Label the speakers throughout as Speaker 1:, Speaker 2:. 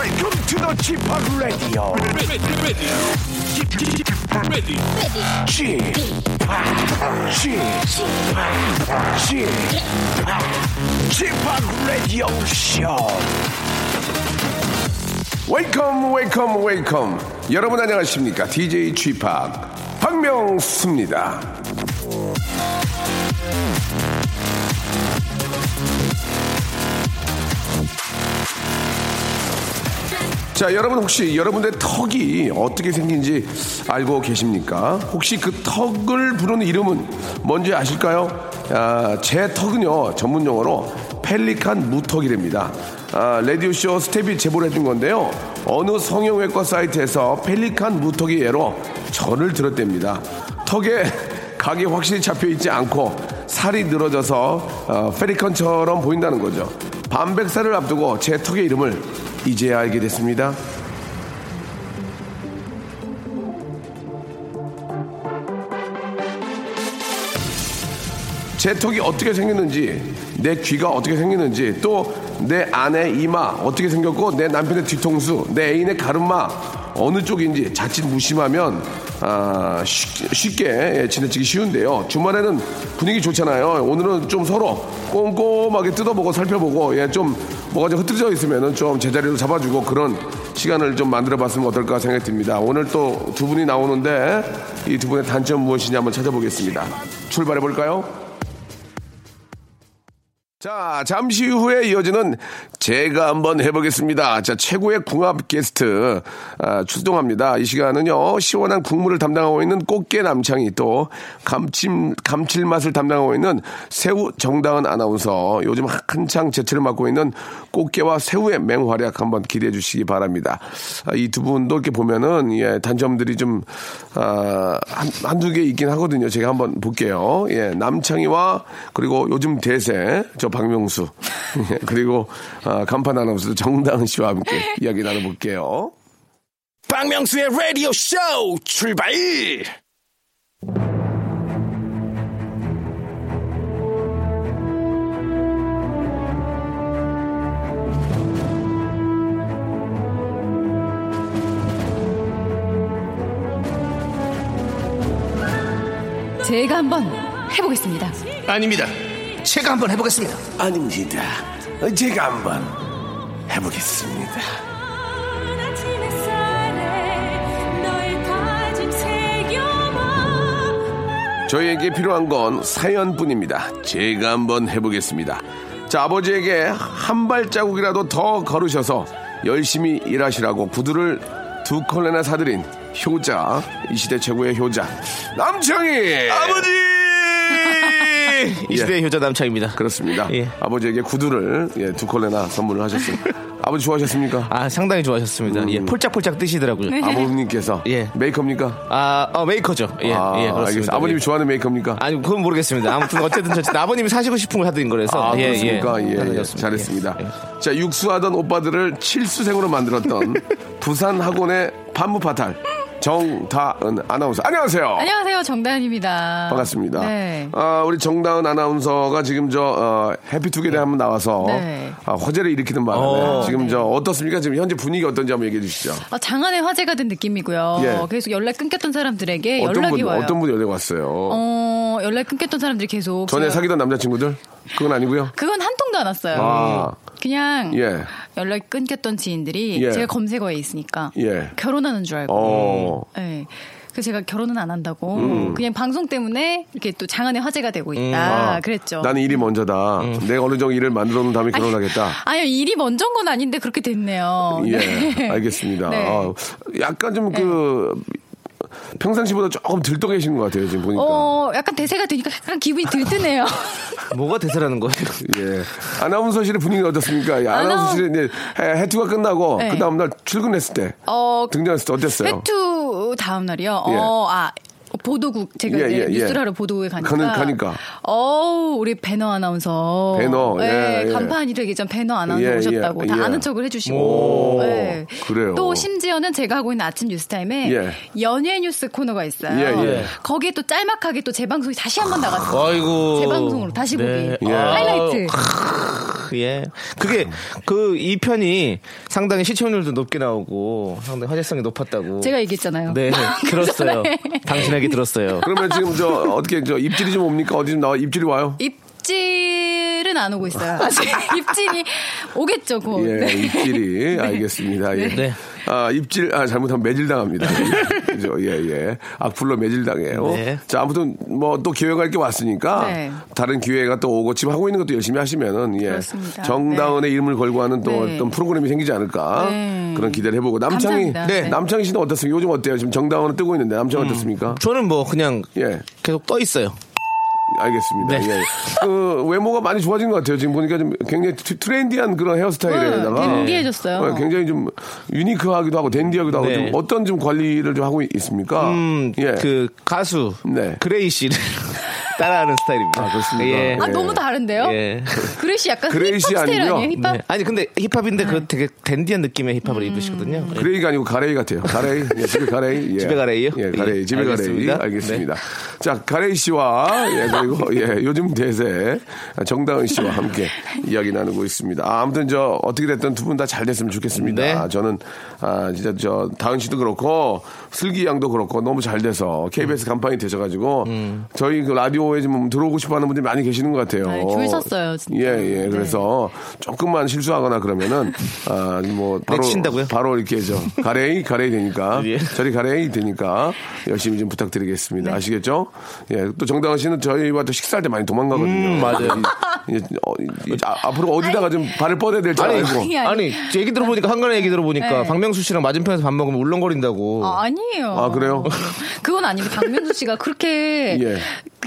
Speaker 1: Welcome to the Chip Radio. Chip, Radio Show. Welcome, welcome, welcome. 여러분 안녕하십니까? DJ Chip 박명수입니다. 자, 여러분 혹시 여러분의 턱이 어떻게 생긴지 알고 계십니까? 혹시 그 턱을 부르는 이름은 뭔지 아실까요? 아, 제 턱은요, 전문 용어로 펠리칸 무턱이랍니다. 아, 라디오쇼 스태프가 제보를 해준 건데요. 어느 성형외과 사이트에서 펠리칸 무턱이 예로 전을 들었답니다. 턱에 각이 확실히 잡혀 있지 않고 살이 늘어져서 어, 펠리컨처럼 보인다는 거죠. 반백살을 앞두고 제 턱의 이름을 이제야 알게 됐습니다. 제 턱이 어떻게 생겼는지, 내 귀가 어떻게 생겼는지, 또 내 아내 이마 어떻게 생겼고, 내 남편의 뒤통수, 내 애인의 가르마 어느 쪽인지 자칫 무심하면 아, 쉽- 쉽게 지나치기 쉬운데요. 주말에는 분위기 좋잖아요. 오늘은 좀 서로 꼼꼼하게 뜯어보고 살펴보고 예, 좀 뭐가 좀 흐트러져 있으면은 좀 제자리로 잡아주고 그런 시간을 좀 만들어 봤으면 어떨까 생각이 듭니다. 오늘 또 두 분이 나오는데 이 두 분의 단점 무엇이냐 한번 찾아보겠습니다. 출발해 볼까요? 자, 잠시 후에 이어지는 제가 한번 해보겠습니다. 자, 최고의 궁합 게스트 아, 출동합니다. 이 시간은요 시원한 국물을 담당하고 있는 꽃게 남창이 또 감침 감칠맛을 담당하고 있는 새우 정다은 아나운서 요즘 한창 제철을 맡고 있는 꽃게와 새우의 맹활약 한번 기대해 주시기 바랍니다. 아, 이두 분도 이렇게 보면은 예, 단점들이 좀 아, 한, 한두 개 있긴 하거든요. 제가 한번 볼게요. 예, 남창희와 그리고 요즘 대세 저 박명수 예, 그리고 아, 간판 아나운서 정다은 씨와 함께 이야기 나눠볼게요.
Speaker 2: 박명수의 라디오 쇼 출발!
Speaker 3: 제가 한번 해보겠습니다.
Speaker 2: 아닙니다. 제가 한번 해보겠습니다.
Speaker 1: 아닙니다. 제가 한번 해보겠습니다. 저희에게 필요한 건 사연뿐입니다. 제가 한번 해보겠습니다. 자, 아버지에게 한 발자국이라도 더 걸으셔서 열심히 일하시라고 구두를 두 컬레나 사드린 효자, 이 시대 최고의 효자, 남창희!
Speaker 2: 아버지! 이
Speaker 1: 예.
Speaker 2: 시대의 효자 남창입니다.
Speaker 1: 그렇습니다.
Speaker 2: 예.
Speaker 1: 아버지에게 구두를 예, 두 켤레나 선물을 하셨어요. 아버지 좋아하셨습니까?
Speaker 2: 아, 상당히 좋아하셨습니다. 예, 폴짝폴짝 뛰시더라고요.
Speaker 1: 아버님께서
Speaker 2: 예.
Speaker 1: 메이커입니까?
Speaker 2: 아, 어, 메이커죠. 예,
Speaker 1: 아,
Speaker 2: 예,
Speaker 1: 알겠습니다.
Speaker 2: 그렇습니다.
Speaker 1: 아버님이
Speaker 2: 예.
Speaker 1: 좋아하는 메이커입니까?
Speaker 2: 아니, 그건 모르겠습니다. 아무튼 어쨌든 저 아버님이 사시고 싶은 걸 사드린 거라서.
Speaker 1: 아,
Speaker 2: 예,
Speaker 1: 그렇습니까? 예, 예. 잘했습니다.
Speaker 2: 예, 예.
Speaker 1: 자, 육수하던 오빠들을 칠수생으로 만들었던 부산 학원의 femme fatale 정다은 아나운서. 안녕하세요.
Speaker 3: 안녕하세요, 정다은입니다.
Speaker 1: 반갑습니다.
Speaker 3: 네.
Speaker 1: 아, 우리 정다은 아나운서가 지금 저 어, 해피투게더 한번 나와서
Speaker 3: 네.
Speaker 1: 아, 화제를 일으키는 바람에
Speaker 2: 어.
Speaker 1: 지금 저 어떻습니까? 지금 현재 분위기 어떤지 한번 얘기해 주시죠.
Speaker 3: 아, 장안의 화제가 된 느낌이고요.
Speaker 1: 예.
Speaker 3: 계속 연락 끊겼던 사람들에게
Speaker 1: 어떤
Speaker 3: 연락이
Speaker 1: 분
Speaker 3: 와요.
Speaker 1: 어떤 분이 연락 왔어요?
Speaker 3: 어, 연락 끊겼던 사람들이 계속
Speaker 1: 전에
Speaker 3: 제가-
Speaker 1: 사귀던 남자친구들? 그건 아니고요.
Speaker 3: 그건 한 통도 안 왔어요.
Speaker 1: 아.
Speaker 3: 그냥
Speaker 1: 예.
Speaker 3: 연락 끊겼던 지인들이
Speaker 1: 예.
Speaker 3: 제가 검색어에 있으니까
Speaker 1: 예.
Speaker 3: 결혼하는 줄 알고.
Speaker 1: 어. 음.
Speaker 3: 네. 그래서 제가 결혼은 안 한다고 그냥 방송 때문에 이렇게 또 장안의 화제가 되고 있다.
Speaker 1: 아,
Speaker 3: 그랬죠.
Speaker 1: 나는 일이 먼저다. 내가 어느 정도 일을 만들어 놓은 다음에 결혼하겠다.
Speaker 3: 아니요 일이 먼저인 건 아닌데 그렇게 됐네요.
Speaker 1: 예,
Speaker 3: 네.
Speaker 1: 알겠습니다.
Speaker 3: 네.
Speaker 1: 아, 약간 좀 그, 평상시보다 조금 들떠 계신 것 같아요, 지금 보니까.
Speaker 3: 어, 약간 대세가 되니까 약간 기분이 들뜨네요.
Speaker 2: 뭐가 대세라는 거예요?
Speaker 1: 예. 아나운서실의 분위기는 어떻습니까? 예, 아나운서실에 이제 해- 해투가 끝나고,
Speaker 3: 네.
Speaker 1: 그 다음 날 출근했을 때,
Speaker 3: 어,
Speaker 1: 등장했을 때 어땠어요?
Speaker 3: 회투 다음 날이요.
Speaker 1: 예.
Speaker 3: 어, 아. 보도국 제가
Speaker 1: 예,
Speaker 3: 이제
Speaker 1: 예, 예.
Speaker 3: 뉴스를 하러 보도국에 가니까
Speaker 1: 가는- 가니까.
Speaker 3: 어우 우리 배너 아나운서
Speaker 1: 배너, 예, 예.
Speaker 3: 간판이 되기 전 배너 아나운서
Speaker 1: 예,
Speaker 3: 오셨다고
Speaker 1: 예,
Speaker 3: 다
Speaker 1: 예.
Speaker 3: 아는 척을 해주시고
Speaker 1: 오,
Speaker 3: 예.
Speaker 1: 그래요.
Speaker 3: 또 심지어는 제가 하고 있는 아침 뉴스타임에
Speaker 1: 예.
Speaker 3: 연예 뉴스 코너가 있어요
Speaker 1: 예, 예.
Speaker 3: 거기에 또 짤막하게 또 재방송이 다시 한번 나갔어요
Speaker 2: 아이고.
Speaker 3: 재방송으로 다시
Speaker 2: 네.
Speaker 3: 보기
Speaker 1: 예.
Speaker 3: 하이라이트
Speaker 2: 예. 그게 그 이 편이 상당히 시청률도 높게 나오고 상당히 화제성이 높았다고.
Speaker 3: 제가 얘기했잖아요
Speaker 2: 네, 들었어요. 당신에게 들었어요.
Speaker 1: 그러면 지금 저, 어떻게, 저, 입질이 좀 옵니까? 어디 좀 나와, 입질이 와요?
Speaker 3: 입질은 안 오고 있어요 아직 입질이 오겠죠 곧
Speaker 1: 예,
Speaker 3: 네.
Speaker 1: 입질이 알겠습니다. 예.
Speaker 2: 네.
Speaker 1: 아, 입질, 아, 잘못하면 매질 당합니다. 그죠? 예, 예. 악플로 매질 당해요.
Speaker 2: 네.
Speaker 1: 자, 아무튼 뭐 또 기회가 이렇게 왔으니까
Speaker 3: 네.
Speaker 1: 다른 기회가 또 오고 지금 하고 있는 것도 열심히 하시면은 예.
Speaker 3: 그렇습니다.
Speaker 1: 정다은의 이름을 걸고 하는 또
Speaker 3: 네.
Speaker 1: 어떤 프로그램이 생기지 않을까
Speaker 3: 네.
Speaker 1: 그런 기대를 해보고 남창이.
Speaker 2: 네.
Speaker 3: 네.
Speaker 1: 남창희 씨는 어떻습니까? 요즘 어때요? 지금 정다은은 뜨고 있는데 남창 어떻습니까?
Speaker 2: 저는 뭐 그냥
Speaker 1: 예.
Speaker 2: 계속 떠 있어요.
Speaker 1: 알겠습니다.
Speaker 2: 네.
Speaker 1: 예. 그 외모가 많이 좋아진 것 같아요. 지금 보니까 좀 굉장히 트- trendy한 그런 헤어스타일에다가
Speaker 3: 네, dandy해졌어요.
Speaker 1: 어, 굉장히 좀 unique하기도 하고 dandy하기도 하고
Speaker 2: 네.
Speaker 1: 좀 어떤 좀 관리를 좀 하고 있습니까?
Speaker 2: 음,
Speaker 1: 예.
Speaker 2: 그 가수
Speaker 1: 네.
Speaker 2: 그레이 씨를 따라하는 스타일입니다.
Speaker 1: 아, 그렇습니까?
Speaker 2: 예.
Speaker 3: 아
Speaker 1: 예.
Speaker 3: 너무 다른데요?
Speaker 2: 예.
Speaker 3: 그레이 씨 약간
Speaker 1: 그레이 씨
Speaker 3: 힙합 스타일? 아니에요? 힙합?
Speaker 2: 네. 아니 근데 힙합인데 그 되게 dandy한 느낌의 힙합을 입으시거든요. 예.
Speaker 1: 그레이가 아니고 가레이 같아요. 가레이. 예, 집에 가레이. 예.
Speaker 2: 집에 가레이요?
Speaker 1: 예, 가레이.
Speaker 2: 예,
Speaker 1: 집에
Speaker 2: 알겠습니다.
Speaker 1: 가레이. 알겠습니다. 자, 가레이 씨와, 예, 그리고, 예, 요즘 대세, 정다은 씨와 함께 이야기 나누고 있습니다. 아, 아무튼 저, 어떻게 됐든 두 분 다 잘 됐으면 좋겠습니다.
Speaker 2: 네.
Speaker 1: 저는, 아, 진짜 저, 다은 씨도 그렇고, 슬기 양도 그렇고, 너무 잘 돼서, KBS 간판이 되셔 가지고, 저희 그 라디오 에좀 들어오고 싶어 하는 분들이 많이 계시는 것 같아요.
Speaker 3: 네, 줄 섰어요, 진짜.
Speaker 1: 예, 예.
Speaker 3: 네.
Speaker 1: 그래서 조금만 실수하거나 그러면은, 아, 뭐, 바로.
Speaker 2: 내친다고요?
Speaker 1: 바로 이렇게 저 가레이 가레이 되니까
Speaker 2: 예.
Speaker 1: 저리 가레이 되니까 열심히 좀 부탁드리겠습니다. 아시겠죠? 예, 또 정다은 씨는 저희와 또 식사할 때 많이 도망가거든요.
Speaker 2: 음, 맞아요.
Speaker 1: 이- 이- 어, 이- 아, 앞으로 어디다가 좀 발을 뻗어야 될지
Speaker 2: 아니,
Speaker 1: 알고.
Speaker 3: 아니, 아니.
Speaker 2: 아니, 제 얘기 들어보니까 한간에 얘기 들어보니까
Speaker 3: 네.
Speaker 2: 박명수 씨랑 맞은편에서 밥 먹으면 울렁거린다고.
Speaker 3: 아, 아니에요.
Speaker 1: 아, 그래요?
Speaker 3: 그건 아니고 박명수 씨가 그렇게
Speaker 1: 예.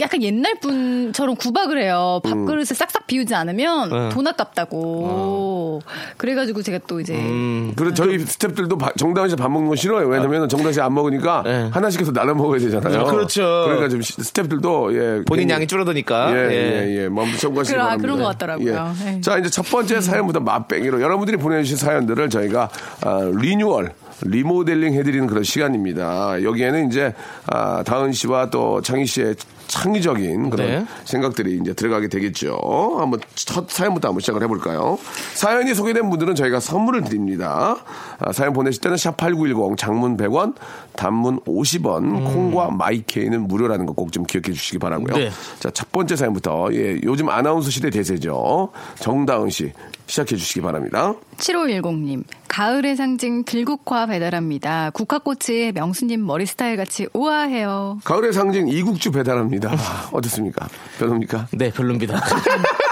Speaker 3: 약간 옛날 분처럼 구박을 해요.
Speaker 1: 음.
Speaker 3: 밥그릇을 싹싹 비우지 않으면
Speaker 2: 네.
Speaker 3: 돈 아깝다고. 그래가지고 제가 또 이제
Speaker 1: 음, 그리고 저희 스탭들도 씨밥 먹는 거 싫어요. 왜냐면 정다은 씨안 먹으니까
Speaker 2: 네.
Speaker 1: 하나 씩 해서 나눠 먹어야 되잖아요.
Speaker 2: 아, 그렇죠.
Speaker 1: 그러니까 좀 시- 스탭들도 예,
Speaker 2: 본인 양이 줄어드니까.
Speaker 1: 예,
Speaker 2: 예.
Speaker 1: 예, 예. 마음도 참고하시기
Speaker 3: 그런-
Speaker 1: 바랍니다.
Speaker 3: 그런 것 같더라고요.
Speaker 1: 예.
Speaker 3: 네.
Speaker 1: 자, 이제 첫 번째 사연부터 맛뱅이로 여러분들이 보내주신 사연들을 저희가 아, 리뉴얼, 리모델링 해드리는 그런 시간입니다. 여기에는 이제 아, 다은 씨와 또 창희 씨의 창의적인 그런
Speaker 2: 네.
Speaker 1: 생각들이 이제 들어가게 되겠죠. 한번 첫 사연부터 한번 시작을 해볼까요? 사연이 소개된 분들은 저희가 선물을 드립니다. 아, 사연 보내실 때는 샵8910 장문 100원, 단문 50원, 콩과 마이케이는 무료라는 거 꼭 좀 기억해 주시기 바라고요.
Speaker 2: 네.
Speaker 1: 자, 첫 번째 사연부터 예, 요즘 아나운서 시대 대세죠. 정다은 씨 시작해 주시기 바랍니다.
Speaker 3: 7510님, 가을의 상징 들국화 배달합니다. 국화꽃이 명수님 머리 스타일 같이 우아해요.
Speaker 1: 가을의 상징 이국주 배달합니다. 어떻습니까? 별로입니까?
Speaker 2: 네, 별로입니다.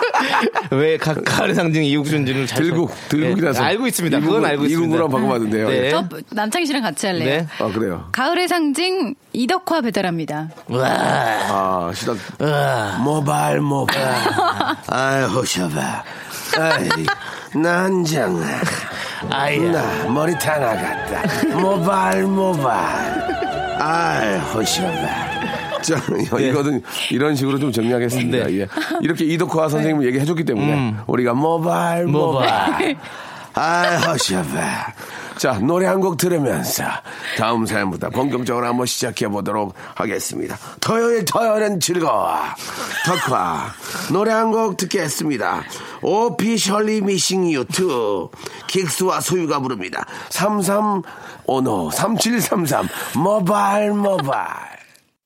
Speaker 2: 왜각 가을의 상징 이국준지를 잘
Speaker 1: 들국,
Speaker 2: 써-
Speaker 1: 들국이라서.
Speaker 2: 네, 알고 있습니다. 그건 알고 있습니다.
Speaker 1: 이국으로 바꿔봤는데요.
Speaker 2: 네.
Speaker 3: 저 남창희 씨랑 같이 할래요.
Speaker 2: 네.
Speaker 1: 아, 그래요.
Speaker 3: 가을의 상징 이덕화 배달합니다.
Speaker 2: 와.
Speaker 1: 아, 시작. 모발, 모발. 아이, 호셔봐. 아이, 난장아.
Speaker 2: 아이야.
Speaker 1: 나 머리 다 나갔다. 모발, 모발. 아이, 호셔봐. 자, 이거는 이런 식으로 좀 정리하겠습니다.
Speaker 2: 네.
Speaker 1: 예. 이렇게 이덕화 선생님을 얘기해줬기 때문에 우리가 모발, 모발. 아이, 호셔봐. 자, 노래 한 곡 들으면서 다음 사연부터 본격적으로 한번 시작해 보도록 하겠습니다. 토요일, 토요일은 즐거워. 덕화. 노래 한 곡 듣겠습니다. 오피셜리 미싱 유투. 킥스와 소유가 부릅니다. 3355, 3733. 모발, 모발.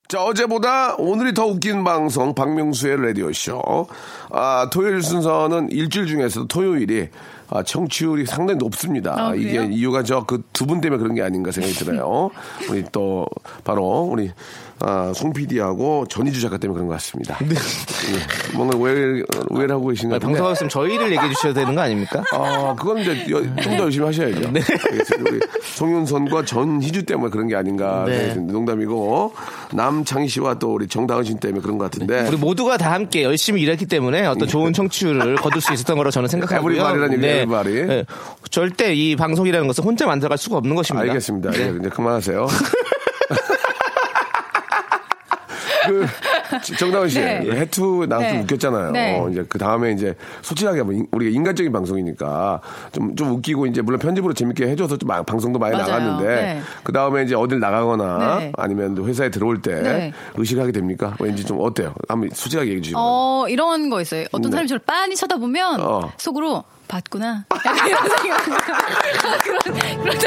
Speaker 1: 자, 어제보다 오늘이 더 웃긴 방송, 박명수의 라디오쇼. 아, 토요일 순서는 일주일 중에서도 토요일이 아, 청취율이 상당히 높습니다.
Speaker 3: 아,
Speaker 1: 이게? 이유가 저 그 두 분 때문에 그런 게 아닌가 생각이 들어요. 우리 또 바로 우리 아, 송 PD하고 전희주 작가 때문에 그런 것 같습니다. 예, 뭔가 오해, 오해를 하고 계신 것 같은데.
Speaker 2: 방송하고 있으면 저희를 얘기해 주셔야 되는 거 아닙니까?
Speaker 1: 아, 그건 이제 좀 더 열심히 하셔야죠.
Speaker 2: 네.
Speaker 1: 알겠습니다. 우리 송윤선과 전희주 때문에 그런 게 아닌가.
Speaker 2: 네.
Speaker 1: 생각이 농담이고 남창희 씨와 또 우리 정다은 씨 때문에 그런 것 같은데.
Speaker 2: 우리 모두가 다 함께 열심히 일했기 때문에 어떤 좋은 청취율을 거둘 수 있었던 거라고 저는 생각하고요.
Speaker 1: everybody라는 얘기예요, everybody.
Speaker 2: 네. 절대 이 방송이라는 것은 혼자 만들어갈 수가 없는 것입니다.
Speaker 1: 알겠습니다.
Speaker 2: 네.
Speaker 1: 예, 이제 그만하세요. 그 정다은 씨,
Speaker 3: 네.
Speaker 1: 그 해투 나한테
Speaker 3: 네.
Speaker 1: 웃겼잖아요.
Speaker 3: 네.
Speaker 1: 어, 이제 그 다음에 이제 솔직하게 인- 우리가 인간적인 방송이니까 좀, 좀 웃기고 이제 물론 편집으로 재밌게 해줘서 좀 마- 방송도 많이
Speaker 3: 맞아요.
Speaker 1: 나갔는데
Speaker 3: 네.
Speaker 1: 그 다음에 이제 어딜 나가거나
Speaker 3: 네.
Speaker 1: 아니면 또 회사에 들어올 때
Speaker 3: 네.
Speaker 1: 의식하게 됩니까? 왠지 좀 어때요? 한번 솔직하게 얘기해 주시고.
Speaker 3: 어, 이런 거 있어요. 어떤
Speaker 1: 네.
Speaker 3: 사람이 저를 빤히 쳐다보면
Speaker 1: 어.
Speaker 3: 속으로 봤구나. 약간. 그런, 그런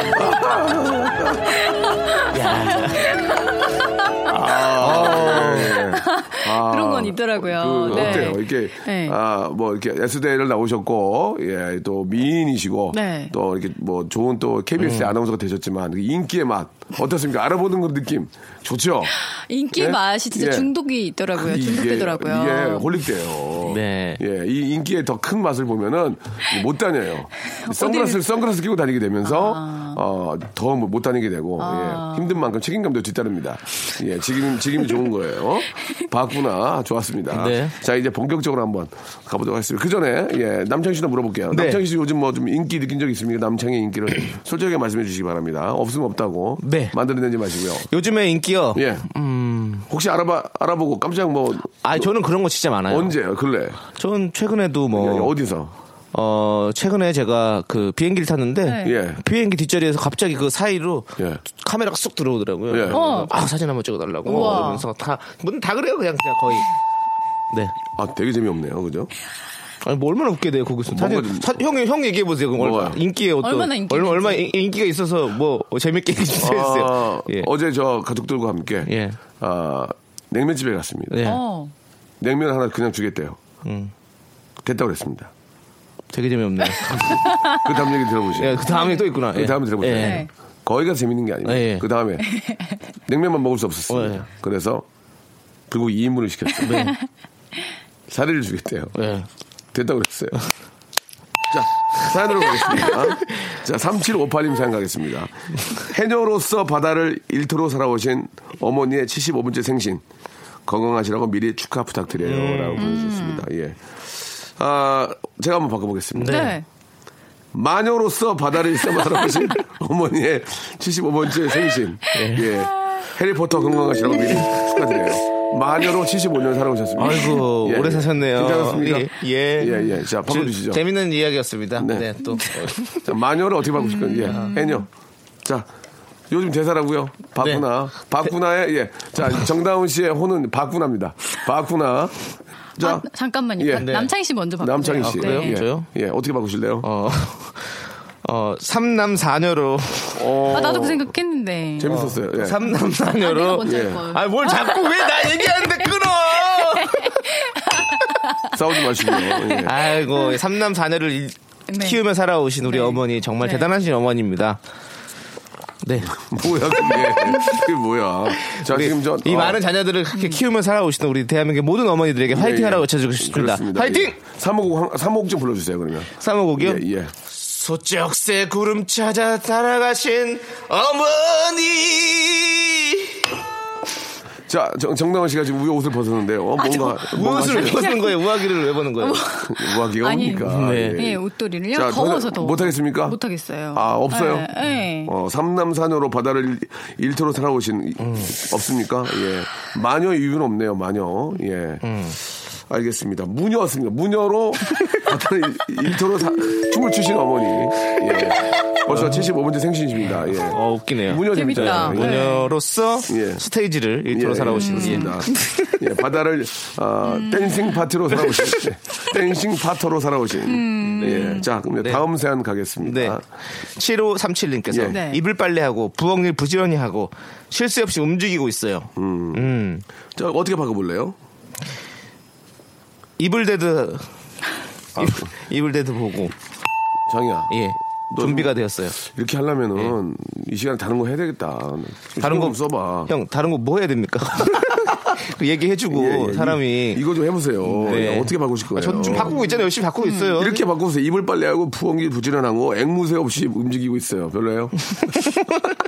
Speaker 1: 아,
Speaker 3: 그런 건 있더라고요.
Speaker 1: 그
Speaker 3: 네.
Speaker 1: 어때요? 이렇게
Speaker 3: 네.
Speaker 1: 아뭐 이렇게 S대를 나오셨고 예또 미인이시고
Speaker 3: 네.
Speaker 1: 또 이렇게 뭐 좋은 또 KBS 아나운서가 되셨지만 그 인기의 맛 어떻습니까? 알아보는 그 느낌 좋죠?
Speaker 3: 인기
Speaker 1: 예?
Speaker 3: 맛이 진짜
Speaker 1: 예.
Speaker 3: 중독이 있더라고요.
Speaker 1: 이게-
Speaker 3: 중독되더라고요.
Speaker 1: 이게 홀릭돼요.
Speaker 2: 네.
Speaker 1: 예, 이 인기의 더 큰 맛을 보면은 못 다녀요. 선글라스 선글라스 끼고 다니게 되면서
Speaker 3: 아.
Speaker 1: 어 더 못 다니게 되고 예, 힘든 만큼 책임감도 뒤따릅니다. 예, 지금 지금이 좋은 거예요. 봤구나, 좋았습니다.
Speaker 2: 네.
Speaker 1: 자 이제 본격적으로 한번 가보도록 하겠습니다. 그 전에 예, 남창희 씨도 물어볼게요.
Speaker 2: 네.
Speaker 1: 남창희 씨 요즘 뭐 좀 인기 느낀 적 있습니까? 남창희 인기를 솔직하게 말씀해 주시기 바랍니다. 없으면 없다고
Speaker 2: 네.
Speaker 1: 만들어내지 마시고요.
Speaker 2: 요즘에 인기요.
Speaker 1: 예. 혹시 알아봐 알아보고 깜짝 뭐
Speaker 2: 아, 저는 그런 거 진짜 많아요.
Speaker 1: 언제요? 근래
Speaker 2: 전 최근에도 뭐
Speaker 1: 예, 어디서?
Speaker 2: 어, 최근에 제가 그 비행기를 탔는데
Speaker 3: 네.
Speaker 1: 예.
Speaker 2: 비행기 뒷자리에서 갑자기 그 사이로
Speaker 1: 예.
Speaker 2: 카메라가 쑥 들어오더라고요.
Speaker 1: 예.
Speaker 2: 그래서 아, 사진 한번 찍어달라고.
Speaker 3: 우와.
Speaker 2: 그러면서 다, 뭐든 다 그래요, 그냥, 그냥 거의. 네.
Speaker 1: 아, 되게 재미없네요. 그죠?
Speaker 2: 아니, 뭐 얼마나 웃게 돼요, 거기서. 사진,
Speaker 1: 좀-
Speaker 2: 사, 형이, 형 얘기해 보세요. 그럼
Speaker 1: 뭐가요?
Speaker 2: 얼마, 인기에 어떤.
Speaker 3: 얼마나 인기가
Speaker 2: 얼마, 얼마. 인- 인기가 있어서 뭐 재밌게 해주세요.
Speaker 1: 아,
Speaker 2: 예.
Speaker 1: 어제 저 가족들과 함께
Speaker 2: 예.
Speaker 1: 아, 냉면집에 갔습니다.
Speaker 2: 예.
Speaker 3: 어.
Speaker 1: 냉면 하나 그냥 주겠대요.
Speaker 2: 음.
Speaker 1: 됐다고 그랬습니다.
Speaker 2: 되게 재미없네요.
Speaker 1: 그 다음 얘기 들어보시죠.
Speaker 2: 예, 그 다음에 또 있구나.
Speaker 1: 그 다음에 들어보세요.
Speaker 2: 예.
Speaker 3: 네.
Speaker 1: 거기가 재밌는 게 아니에요.
Speaker 2: 예.
Speaker 1: 그 다음에 냉면만 먹을 수 없었습니다.
Speaker 2: 어, 예.
Speaker 1: 그래서 불고기 2인분을 시켰어요.
Speaker 2: 네.
Speaker 1: 사리를 주겠대요.
Speaker 2: 예.
Speaker 1: 됐다고 그랬어요. 자, 사연으로 가겠습니다. 자, 3758님 사연 가겠습니다. 해녀로서 바다를 일터로 살아오신 어머니의 75번째 생신. 건강하시라고 미리 축하 부탁드려요.
Speaker 2: 음.
Speaker 1: 라고 보내주셨습니다. 예. 아, 제가 한번 바꿔보겠습니다.
Speaker 3: 네.
Speaker 1: 마녀로서 바다를 일삼아 살아오신 어머니의 75번째 생신. 예. 해리포터 건강하시라고 미리 축하드려요. 마녀로 75년 살아오셨습니다.
Speaker 2: 아이고,
Speaker 1: 예,
Speaker 2: 오래
Speaker 1: 예.
Speaker 2: 사셨네요.
Speaker 1: 괜찮았습니까?
Speaker 2: 예. 예.
Speaker 1: 예, 예. 자, 바꿔주시죠.
Speaker 2: 재- 재밌는 이야기였습니다.
Speaker 1: 네.
Speaker 2: 네. 또.
Speaker 1: 자, 마녀를 어떻게 바꾸실 건지. 예. 해녀. 자, 요즘 대사라고요. 바꾸나.
Speaker 2: 네.
Speaker 1: 바꾸나의, 예. 자, 정다운 씨의 호는 바꾸나입니다. 바꾸나. 자,
Speaker 3: 아, 잠깐만요.
Speaker 1: 예.
Speaker 3: 남창희 씨 먼저 바꾸세요.
Speaker 1: 남창희 씨.
Speaker 2: 아, 그래요?
Speaker 1: 예.
Speaker 2: 저요?
Speaker 1: 예, 어떻게 바꾸실래요?
Speaker 2: 어, 어, 삼남사녀로.
Speaker 1: 어,
Speaker 3: 아, 나도 그 생각했는데.
Speaker 1: 재밌었어요. 예.
Speaker 2: 삼남사녀로.
Speaker 3: 아, 내가 먼저
Speaker 1: 예.
Speaker 2: 아, 뭘 자꾸 왜 나 얘기하는데 끊어!
Speaker 1: 싸우지 마시고요. 예.
Speaker 2: 아이고, 삼남사녀를 일-
Speaker 3: 네.
Speaker 2: 키우며 살아오신 우리
Speaker 3: 네.
Speaker 2: 어머니 정말
Speaker 3: 네.
Speaker 2: 대단하신 어머니입니다. 네.
Speaker 1: 뭐야, 그게. 그게 뭐야. 자, 지금 저.
Speaker 2: 이
Speaker 1: 어,
Speaker 2: 많은 자녀들을 그렇게 키우며 살아오시는 우리 대한민국의 모든 어머니들에게 화이팅
Speaker 1: 예, 예.
Speaker 2: 하라고 외쳐주고 싶습니다.
Speaker 1: 그렇습니다.
Speaker 2: 화이팅!
Speaker 1: 예. 3호곡, 3호곡 좀 불러주세요, 그러면.
Speaker 2: 사모곡이요?
Speaker 1: 예, 예.
Speaker 2: 소쩍새 구름 찾아 따라가신 어머니
Speaker 1: 자, 정, 정다은 씨가 지금 우에 옷을 벗었는데요. 어, 뭔가. 뭔가
Speaker 2: 무엇을 왜
Speaker 1: 하시네요.
Speaker 2: 보는 거예요? 우아기를 왜 보는 거예요?
Speaker 1: 우아기가
Speaker 3: 아니,
Speaker 1: 뭡니까?
Speaker 2: 네.
Speaker 3: 예, 옷도리를요.
Speaker 1: 자,
Speaker 3: 더워서
Speaker 1: 더-
Speaker 3: 더워.
Speaker 1: 못하겠습니까?
Speaker 3: 못하겠어요.
Speaker 1: 아, 없어요?
Speaker 3: 네. 네.
Speaker 1: 어, 삼남산으로 바다를 일- 일터로 살아오신 이- 없습니까? 예. 마녀 이유는 없네요, 마녀. 예. 알겠습니다. 무녀였습니다. 무녀로 바다를 일- 일터로 사- 춤을 추신 어머니. 예. 벌써 75번째 생신이십니다. 예.
Speaker 2: 어, 웃기네요.
Speaker 1: 무녀
Speaker 3: 재밌다.
Speaker 1: 재밌다. 예.
Speaker 2: 무녀로서
Speaker 1: 예.
Speaker 2: 스테이지를 일터로
Speaker 1: 예,
Speaker 2: 살아오신
Speaker 1: 예,
Speaker 2: 예.
Speaker 1: 그렇습니다. 예, 바다를 어, 댄싱 파티로 살아오신 예, 댄싱 파터로 살아오신. 예. 자, 그럼
Speaker 2: 네.
Speaker 1: 다음 사연 가겠습니다.
Speaker 2: 네. 7537님께서
Speaker 1: 예.
Speaker 3: 네.
Speaker 2: 이불 빨래하고 부엌일 부지런히 하고 쉴새 없이 움직이고 있어요. 음.
Speaker 1: 자, 어떻게 바꿔 볼래요?
Speaker 2: Evil Dead
Speaker 1: 아,
Speaker 2: Evil Dead 보고
Speaker 1: 장이야. 예너
Speaker 2: 준비가 되었어요.
Speaker 1: 이렇게 하려면은 이 시간에 다른 거 해야 되겠다.
Speaker 2: 예. 다른
Speaker 1: 거좀 써봐.
Speaker 2: 형 다른 거 뭐 해야 됩니까? 그 얘기해주고
Speaker 1: 예, 예.
Speaker 2: 사람이
Speaker 1: 이, 거좀 해보세요.
Speaker 2: 네.
Speaker 1: 어떻게 바꾸실 거예요?
Speaker 2: 저도 좀 바꾸고 있잖아요. 열심히 바꾸고 있어요.
Speaker 1: 이렇게 바꾸세요. 이불 빨래하고 부엉이 부지런하고 앵무새 없이 움직이고 있어요. 별로예요?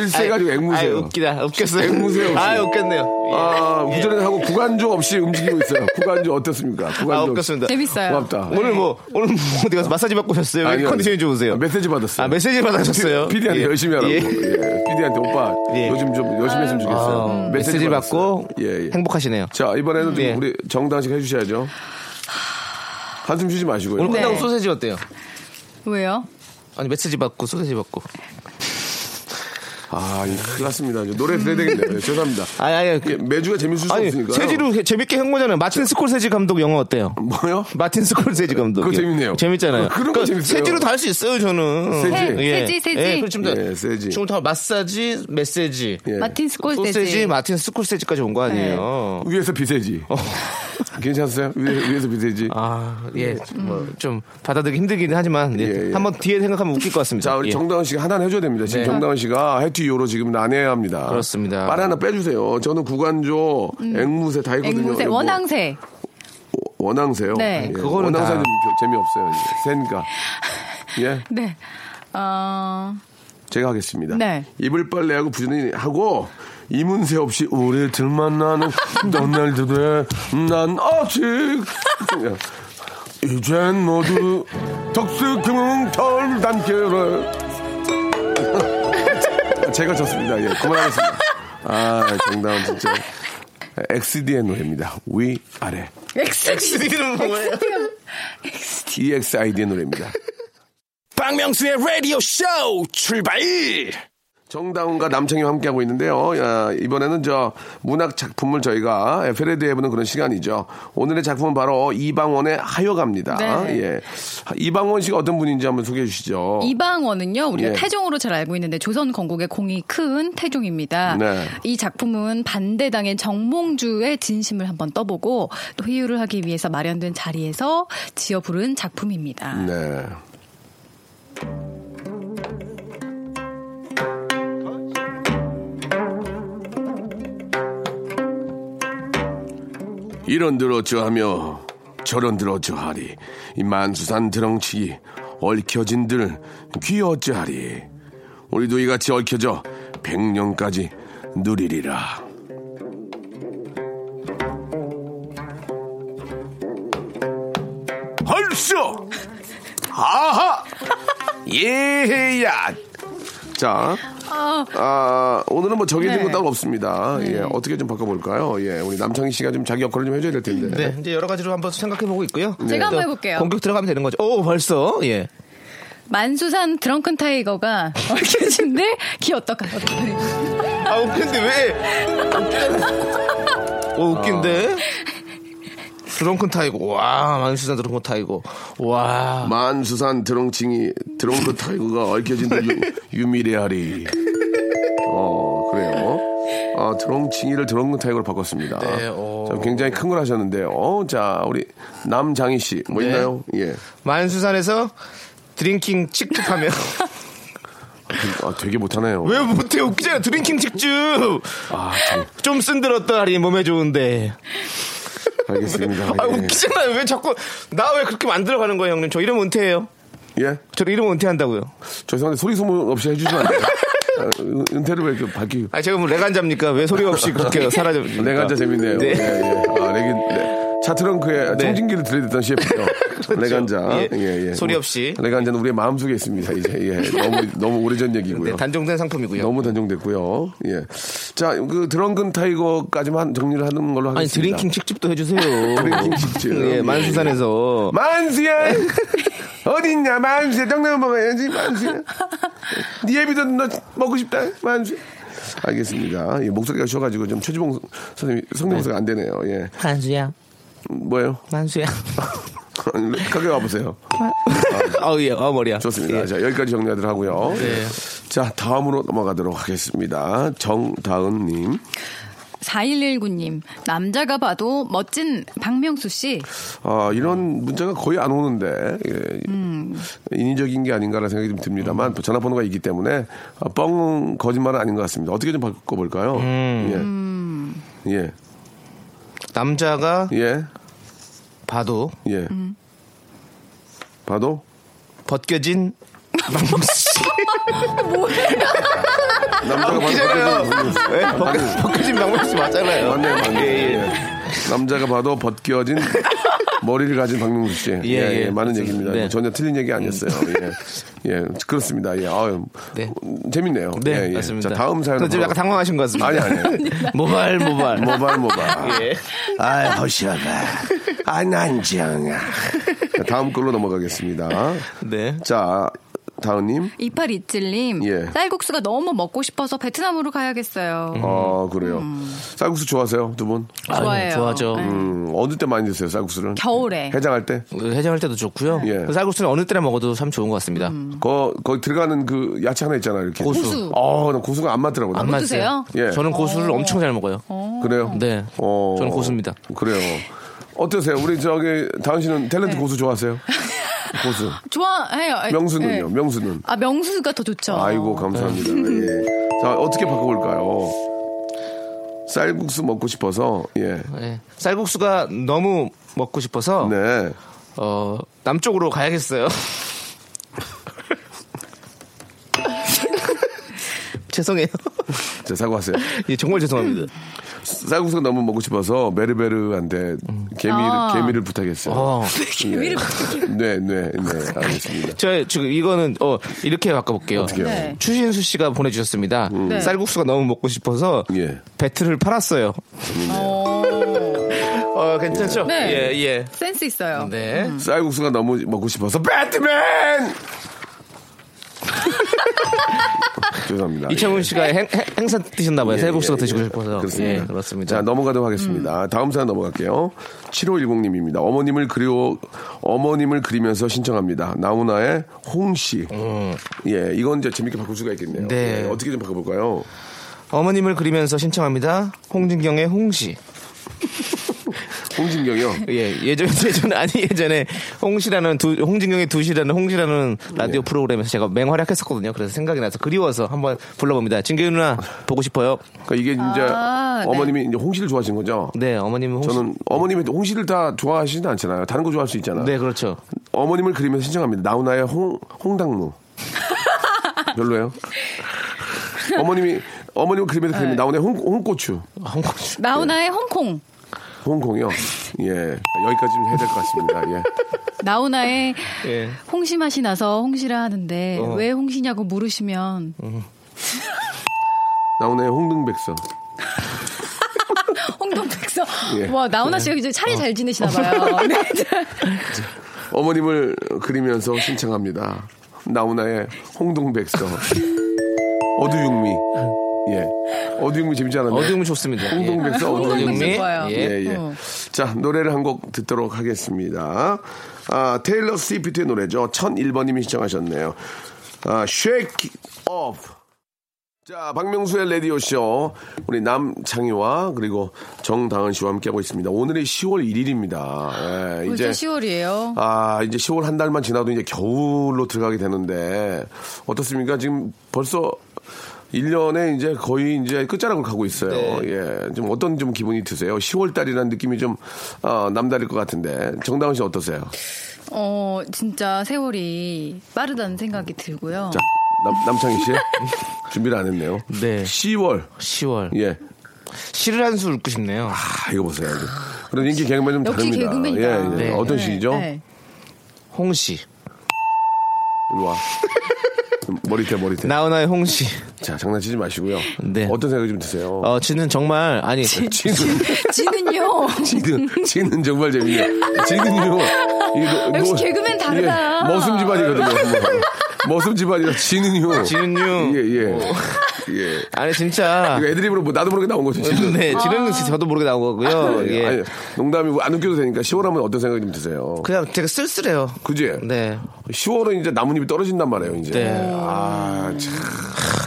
Speaker 1: 실세가지고
Speaker 2: 아이,
Speaker 1: 앵무새요.
Speaker 2: 웃기다. 웃겼어요.
Speaker 1: 앵무새 없이.
Speaker 2: 아, 웃겼네요.
Speaker 1: 아,
Speaker 2: 예.
Speaker 1: 부지런하고 구간조 없이 움직이고 있어요. 구간조 어떻습니까? 구간조.
Speaker 2: 아, 웃겼습니다.
Speaker 3: 재밌어요.
Speaker 1: 고맙다.
Speaker 2: 오늘 뭐, 오늘 뭐 어디 가서 마사지 받고 오셨어요?
Speaker 1: 아니요.
Speaker 2: 컨디션이 좋으세요?
Speaker 1: 아, 메시지 받았어요.
Speaker 2: 아, 메시지 받으셨어요?
Speaker 1: PD한테
Speaker 2: 예.
Speaker 1: 열심히 하라고.
Speaker 2: 예.
Speaker 1: 예. PD한테 오빠
Speaker 2: 예.
Speaker 1: 요즘 좀 열심히 했으면 좋겠어요.
Speaker 2: 아, 메시지 받고
Speaker 1: 예, 예.
Speaker 2: 행복하시네요.
Speaker 1: 자, 이번에는 좀
Speaker 2: 예.
Speaker 1: 우리 정당식 해주셔야죠. 한숨 쉬지 마시고요.
Speaker 2: 오늘 끝나고
Speaker 3: 네.
Speaker 2: 소세지 어때요?
Speaker 3: 왜요?
Speaker 2: 아니, 메시지 받고 소세지 받고.
Speaker 1: 아, 이 큰일 났습니다. 노래 들어야 되겠네요. 예, 죄송합니다.
Speaker 2: 아니, 아니,
Speaker 1: 예,
Speaker 2: 그,
Speaker 1: 매주가 재밌을 수
Speaker 2: 아니,
Speaker 1: 없으니까.
Speaker 2: 세지로 해- 재밌게 한 거잖아요. 마틴 스콜세지 감독 영화 어때요?
Speaker 1: 뭐요?
Speaker 2: 마틴 스콜세지 감독.
Speaker 1: 그거 재밌네요.
Speaker 2: 재밌잖아요.
Speaker 1: 그런 거 재밌어요.
Speaker 2: 세지로 다 할 수 있어요, 저는.
Speaker 1: 세지?
Speaker 3: 세- 세지, 세지.
Speaker 2: 예, 그렇습니다.
Speaker 1: 예, 세지.
Speaker 2: 지금 다 마사지, 메시지.
Speaker 1: 예.
Speaker 3: 마틴 스콜세지.
Speaker 2: 소세지, 마틴 스콜세지까지 온 거 아니에요.
Speaker 1: 위에서 비세지. 괜찮았어요? 위에, 위에 서 비세지.
Speaker 2: 아, 예, 뭐, 좀, 받아들이기 힘들긴 하지만, 예,
Speaker 1: 예, 예.
Speaker 2: 한번 뒤에 생각하면 웃길 것 같습니다.
Speaker 1: 자, 우리
Speaker 2: 예.
Speaker 1: 정다은 씨가 하나는 해줘야 됩니다. 지금
Speaker 2: 네.
Speaker 1: 정다은 씨가 해티 요로 지금 난해해야 합니다.
Speaker 2: 그렇습니다.
Speaker 1: 빨리 하나 빼주세요. 저는 구간조, 앵무새 다 했거든요.
Speaker 3: 앵무새,
Speaker 1: 뭐-
Speaker 3: 원앙새.
Speaker 1: 원앙새요?
Speaker 3: 네.
Speaker 1: 예,
Speaker 2: 그거는
Speaker 1: 원앙새
Speaker 2: 다-
Speaker 1: 좀 재미없어요. 새니까. 예,
Speaker 3: 네. 어,
Speaker 1: 제가 하겠습니다.
Speaker 3: 네.
Speaker 1: 이불 빨래하고 부지런히 하고 이문세 없이 우리 들만 나는 넌날들에 난 아직 이젠 모두 덕스킹 털단계를 제가 졌습니다. 예, 그만하겠습니다. 아, 정다은 진짜. XD의 노래입니다. 위, 아래.
Speaker 2: XD는 뭐예요?
Speaker 1: EXID의 노래입니다.
Speaker 4: 박명수의 라디오 쇼 출발!
Speaker 1: 정다운과 남창희와 함께하고 있는데요. 야, 이번에는 저 문학 작품을 저희가 페레드해보는 그런 시간이죠. 오늘의 작품은 바로 이방원의 하여갑니다.
Speaker 3: 네.
Speaker 1: 예. 이방원 씨가 어떤 분인지 한번 소개해 주시죠.
Speaker 3: 이방원은요, 우리가
Speaker 1: 예.
Speaker 3: 태종으로 잘 알고 있는데 조선 건국의 공이 큰 태종입니다.
Speaker 1: 네.
Speaker 3: 이 작품은 반대당의 정몽주의 진심을 한번 떠보고 또 회유를 하기 위해서 마련된 자리에서 지어 부른 작품입니다.
Speaker 1: 네. 이런 들 어쩌하며 저런 들 어쩌하리? 이 만수산 드렁치기 얽혀진들 귀어쩌하리? 우리도 이같이 얽혀져 백년까지 누리리라. 헐쏘 아하! 예야! 자 아, 오늘은 뭐 정해진
Speaker 3: 네.
Speaker 1: 거 따로 없습니다. 예, 어떻게 좀 바꿔볼까요? 예, 우리 남창희 씨가 좀 자기 역할을 좀 해줘야 될 텐데.
Speaker 2: 네, 이제 여러 가지로 한번 생각해보고 있고요.
Speaker 3: 제가 한번
Speaker 2: 또
Speaker 3: 해볼게요.
Speaker 2: 공격 들어가면 되는 거죠. 오, 벌써? 예.
Speaker 3: 만수산 드렁큰 타이거가 얽혀진데 귀 어떡하, 어떡하니.
Speaker 2: 아, 웃긴데 왜? 오, 웃긴데? 드렁큰 타이거. 와, 만수산 드렁큰 타이거. 와.
Speaker 1: 만수산 드렁칭이 드렁크 타이거가 얽혀진 유, 유미레아리. 어, 그래요. 아, 드렁칭이를 드렁크 타이거로 바꿨습니다.
Speaker 2: 네, 어.
Speaker 1: 자, 굉장히 큰 걸 하셨는데요. 어, 자, 우리 남장희 씨, 뭐
Speaker 2: 네.
Speaker 1: 있나요? 예.
Speaker 2: 만수산에서 드링킹 칙축하며.
Speaker 1: 아, 되게 못하네요.
Speaker 2: 왜 못해? 웃기잖아. 드링킹 칙축!
Speaker 1: 아, 참.
Speaker 2: 좀 쓴들었다리 몸에 좋은데.
Speaker 1: 알겠습니다.
Speaker 2: 아,
Speaker 1: 예.
Speaker 2: 웃기잖아요. 왜 자꾸, 나 왜 그렇게 만들어 가는 거예요, 형님? 저 이러면 은퇴해요.
Speaker 1: 예?
Speaker 2: 저 이러면 은퇴한다고요.
Speaker 1: 죄송한데 소리 소문 없이 해주시면 안 돼요? 아, 은- 은퇴를 왜 이렇게 밝히.
Speaker 2: 아, 제가 뭐 레간자입니까? 왜 소리 없이 그렇게 사라져?
Speaker 1: 레간자 재밌네요.
Speaker 2: 네.
Speaker 1: 예, 예. 아, 레긴, 네. 차트렁크에
Speaker 2: 네.
Speaker 1: 청진기를 들이댔던 셰프죠. 레간자.
Speaker 2: 예.
Speaker 1: 예, 예.
Speaker 2: 소리 없이.
Speaker 1: 레간자는 우리의 마음속에 있습니다. 이제, 예. 너무, 너무 오래전 얘기고요.
Speaker 2: 네, 단종된 상품이고요.
Speaker 1: 너무 단종됐고요. 예. 자, 그 드렁큰 타이거까지만 정리를 하는 걸로
Speaker 2: 아니,
Speaker 1: 하겠습니다.
Speaker 2: drinking 칡즙도 해주세요.
Speaker 1: drinking 칡즙.
Speaker 2: 예, 만수산에서.
Speaker 1: 만수야! 어딨냐, 만수야. 떡라면 먹어야지, 만수야. 니 애비도 너 먹고 싶다, 만수야. 알겠습니다. 예, 목소리가 쉬어가지고 좀 최지봉 선생님 성대모사가 안 되네요. 예.
Speaker 2: 만수야.
Speaker 1: 뭐예요?
Speaker 2: 만수야.
Speaker 1: 가게 와보세요.
Speaker 2: 어, 예, 어, 머리야.
Speaker 1: 좋습니다.
Speaker 2: 예.
Speaker 1: 자, 여기까지 정리하도록 하고요.
Speaker 2: 네.
Speaker 1: 자, 다음으로 넘어가도록 하겠습니다. 정다은님.
Speaker 3: 4119님, 남자가 봐도 멋진 박명수 씨.
Speaker 1: 아, 이런 문자가 거의 안 오는데, 예. 인위적인 게 아닌가라는 생각이 좀 듭니다만, 전화번호가 있기 때문에, 아, 뻥, 거짓말은 아닌 것 같습니다. 어떻게 좀 바꿔볼까요? 예. 예.
Speaker 2: 남자가
Speaker 1: 예.
Speaker 2: 봐도
Speaker 1: 예. 봐도?
Speaker 2: 벗겨진 박명수 씨.
Speaker 1: 남자가 봐도
Speaker 2: 웃기잖아요.
Speaker 1: 벗겨진
Speaker 2: 네, 벗겨- 벗겨진 박명수 씨 맞잖아요.
Speaker 1: 맞네, 맞네.
Speaker 2: 예, 예.
Speaker 1: 예. 남자가 봐도 벗겨진 머리를 가진 박명수 씨. 예,
Speaker 2: 예,
Speaker 1: 예,
Speaker 2: 예.
Speaker 1: 많은 얘기입니다.
Speaker 2: 네.
Speaker 1: 전혀 틀린 얘기 아니었어요. 예. 예, 그렇습니다. 예, 아유,
Speaker 2: 네.
Speaker 1: 재밌네요.
Speaker 2: 네,
Speaker 1: 예, 예.
Speaker 2: 맞습니다.
Speaker 1: 자, 다음 사연.
Speaker 2: 저 지금 약간 당황하신 것 같습니다.
Speaker 1: 아니, 아니.
Speaker 2: 모발, 모발.
Speaker 1: 모발, 모발.
Speaker 2: 예.
Speaker 1: 아이, 허시아가. 안안정아. 다음 걸로 넘어가겠습니다.
Speaker 2: 네.
Speaker 1: 자, 다은님.
Speaker 3: 2827님,
Speaker 1: 예.
Speaker 3: 쌀국수가 너무 먹고 싶어서 베트남으로 가야겠어요.
Speaker 1: 어, 그래요. 쌀국수 좋아하세요, 두 분?
Speaker 2: 아유,
Speaker 3: 좋아해요.
Speaker 2: 좋아하죠.
Speaker 3: 네.
Speaker 1: 음, 어느 때 많이 드세요, 쌀국수를?
Speaker 3: 겨울에.
Speaker 1: 해장할 때?
Speaker 2: 그 해장할 때도 좋고요.
Speaker 1: 예.
Speaker 2: 쌀국수는 어느 때나 먹어도 참 좋은 것 같습니다.
Speaker 1: 거, 거기 들어가는 그 야채 하나 있잖아요, 이렇게.
Speaker 2: 고수.
Speaker 3: 고수.
Speaker 1: 어, 나 고수가 안 맞더라고요.
Speaker 2: 안.
Speaker 3: 드세요?
Speaker 1: 예.
Speaker 2: 저는 고수를 엄청 잘 먹어요.
Speaker 1: 그래요?
Speaker 2: 네.
Speaker 1: 어.
Speaker 2: 저는 고수입니다.
Speaker 1: 그래요. 어떠세요? 우리 저기, 다은 씨는 탤런트
Speaker 3: 네.
Speaker 1: 고수 좋아하세요? 고수.
Speaker 3: 좋아해요. 예.
Speaker 1: 명수는요? 명수는?
Speaker 3: 아, 명수가 더 좋죠.
Speaker 1: 아이고, 감사합니다. 예. 자, 어떻게 바꿔볼까요? 쌀국수 먹고 싶어서, 예.
Speaker 2: 네. 쌀국수가 너무 먹고 싶어서
Speaker 1: 네.
Speaker 2: 어, 남쪽으로 가야겠어요. 죄송해요.
Speaker 1: 자, 사과하세요.
Speaker 2: 예, 정말 죄송합니다.
Speaker 1: 쌀국수가 너무 먹고 싶어서 메르베르한테 개미를,
Speaker 3: 아.
Speaker 1: 개미를 부탁했어요.
Speaker 2: 어.
Speaker 1: 개미를 네, 네, 네. 알겠습니다.
Speaker 2: 저 지금 이거는 어 이렇게 바꿔볼게요.
Speaker 1: 어떻게요?
Speaker 3: 네.
Speaker 2: 추신수 씨가 보내주셨습니다.
Speaker 3: 네.
Speaker 2: 쌀국수가 너무 먹고 싶어서
Speaker 1: 예.
Speaker 2: 배틀을 팔았어요. 어 괜찮죠?
Speaker 3: 네.
Speaker 2: 예 예.
Speaker 3: 센스 있어요.
Speaker 2: 네.
Speaker 1: 쌀국수가 너무 먹고 싶어서 배트맨! 죄송합니다.
Speaker 2: 이창훈
Speaker 1: 예.
Speaker 2: 씨가 행, 행- 행사 드셨나봐요.
Speaker 1: 예,
Speaker 2: 쌀국수가
Speaker 1: 예,
Speaker 2: 드시고
Speaker 1: 예.
Speaker 2: 싶어서.
Speaker 1: 그렇습니다.
Speaker 2: 예, 그렇습니다.
Speaker 1: 자, 넘어가도록 하겠습니다. 다음 사연 넘어갈게요. 7510님입니다. 어머님을 그리워, 어머님을 그리면서 신청합니다. 나훈아의 홍씨. 예, 이건 이제 재밌게 바꿀 수가 있겠네요.
Speaker 2: 음. 네.
Speaker 1: 예, 어떻게 좀 바꿔볼까요?
Speaker 2: 어머님을 그리면서 신청합니다. 홍진경의 홍시.
Speaker 1: 홍진경이요.
Speaker 2: 예, 예전, 예전에, 아니, 예전에, 홍시라는, 두, 홍진경의 두시라는 홍시라는 라디오
Speaker 1: 예.
Speaker 2: 프로그램에서 제가 맹활약했었거든요. 그래서 생각이 나서 그리워서 한번 불러봅니다. 진경이 누나, 보고 싶어요.
Speaker 1: 그러니까 이게 이제
Speaker 3: 아, 네.
Speaker 1: 어머님이 이제 홍시를 좋아하시는 거죠?
Speaker 2: 네, 어머님은 홍시.
Speaker 1: 저는 어머님이 홍시를 다 좋아하시진 않잖아요. 다른 거 좋아할 수 있잖아요.
Speaker 2: 네, 그렇죠.
Speaker 1: 어머님을 그리면서 신청합니다. 나훈아의 홍, 홍당무. 별로예요? 어머님이, 어머님을 그리면서 그리면 나훈아의 홍, 홍고추.
Speaker 2: 홍고추.
Speaker 3: 나훈아의 홍콩.
Speaker 1: 홍콩이요. 예. 여기까지 좀 해야 될 것 같습니다. 예.
Speaker 3: 나훈아의
Speaker 2: 예.
Speaker 3: 홍시 맛이 나서 홍시라 하는데
Speaker 2: 어.
Speaker 3: 왜 홍시냐고 물으시면
Speaker 1: 나훈아의 홍등백서.
Speaker 3: 홍동백서.
Speaker 1: 예.
Speaker 3: 와 나훈아 씨가 이제 차례 잘 지내시나 봐요. 네.
Speaker 1: 어머님을 그리면서 신청합니다. 나훈아의 홍동백서. 어두육미. 예. 어두육미 재밌지 않았나요?
Speaker 2: 어두움이 좋습니다.
Speaker 1: 홍동백서 어두육미.
Speaker 3: 좋아요.
Speaker 2: 예.
Speaker 1: 예, 예.
Speaker 3: 어.
Speaker 1: 자, 노래를 한 곡 듣도록 하겠습니다. 아, 테일러 스위프트의 노래죠. 1001번님이 시청하셨네요. 아, Shake It Off. 자, 박명수의 라디오쇼. 우리 남창희와 그리고 정다은 씨와 함께하고 있습니다. 오늘이 10월 1일입니다. 예,
Speaker 3: 이제
Speaker 1: 이제.
Speaker 3: 10월이에요.
Speaker 1: 아, 이제 10월 한 달만 지나도 이제 겨울로 들어가게 되는데, 어떻습니까? 지금 벌써 1년에 이제 거의 이제 끝자락을 가고 있어요.
Speaker 2: 네.
Speaker 1: 예. 좀 어떤 좀 기분이 드세요? 10월 달이라는 느낌이 좀, 어, 남다를 것 같은데. 정다은 씨 어떠세요?
Speaker 3: 어 진짜 세월이 빠르다는 생각이 들고요.
Speaker 1: 자, 남, 남창희 씨? 준비를 안 했네요.
Speaker 2: 네.
Speaker 1: 10월.
Speaker 2: 10월.
Speaker 1: 예.
Speaker 2: 시를 한 수 읽고 싶네요.
Speaker 1: 아, 이거 보세요. 그런 인기 개그맨 좀
Speaker 3: 역시
Speaker 1: 다릅니다.
Speaker 3: 개그맨이다.
Speaker 1: 예, 예.
Speaker 2: 네.
Speaker 1: 어떤
Speaker 3: 네,
Speaker 1: 시죠?
Speaker 3: 네.
Speaker 2: 홍시.
Speaker 1: 일로 와. 머리태, 머리태.
Speaker 2: 나훈아의 홍시.
Speaker 1: 자, 장난치지 마시고요.
Speaker 2: 네.
Speaker 1: 어떤 생각이 좀 드세요?
Speaker 2: 어, 지는 정말, 아니.
Speaker 1: 지는,
Speaker 3: 지는요.
Speaker 1: 지는, 지는 정말 재밌네요. 지는요. 이게 노-
Speaker 3: 역시
Speaker 1: 노-
Speaker 3: 개그맨 다르다.
Speaker 1: 이게 머슴 집안이거든요. 머슴 집안이라 지는요.
Speaker 2: 지는요.
Speaker 1: 예, 예. 예.
Speaker 2: 아니, 진짜.
Speaker 1: 이거 애드립으로 뭐 나도 모르게 나온 거죠, 지는.
Speaker 2: 네, 지는 저도 모르게 나온 거고요.
Speaker 1: 예.
Speaker 2: 예.
Speaker 1: 아니, 농담이고 안 웃겨도 되니까 10월 하면 어떤 생각이 좀 드세요?
Speaker 2: 그냥 되게 쓸쓸해요.
Speaker 1: 그지?
Speaker 2: 네.
Speaker 1: 10월은 이제 나뭇잎이 떨어진단 말이에요, 이제.
Speaker 2: 네.
Speaker 1: 아, 참.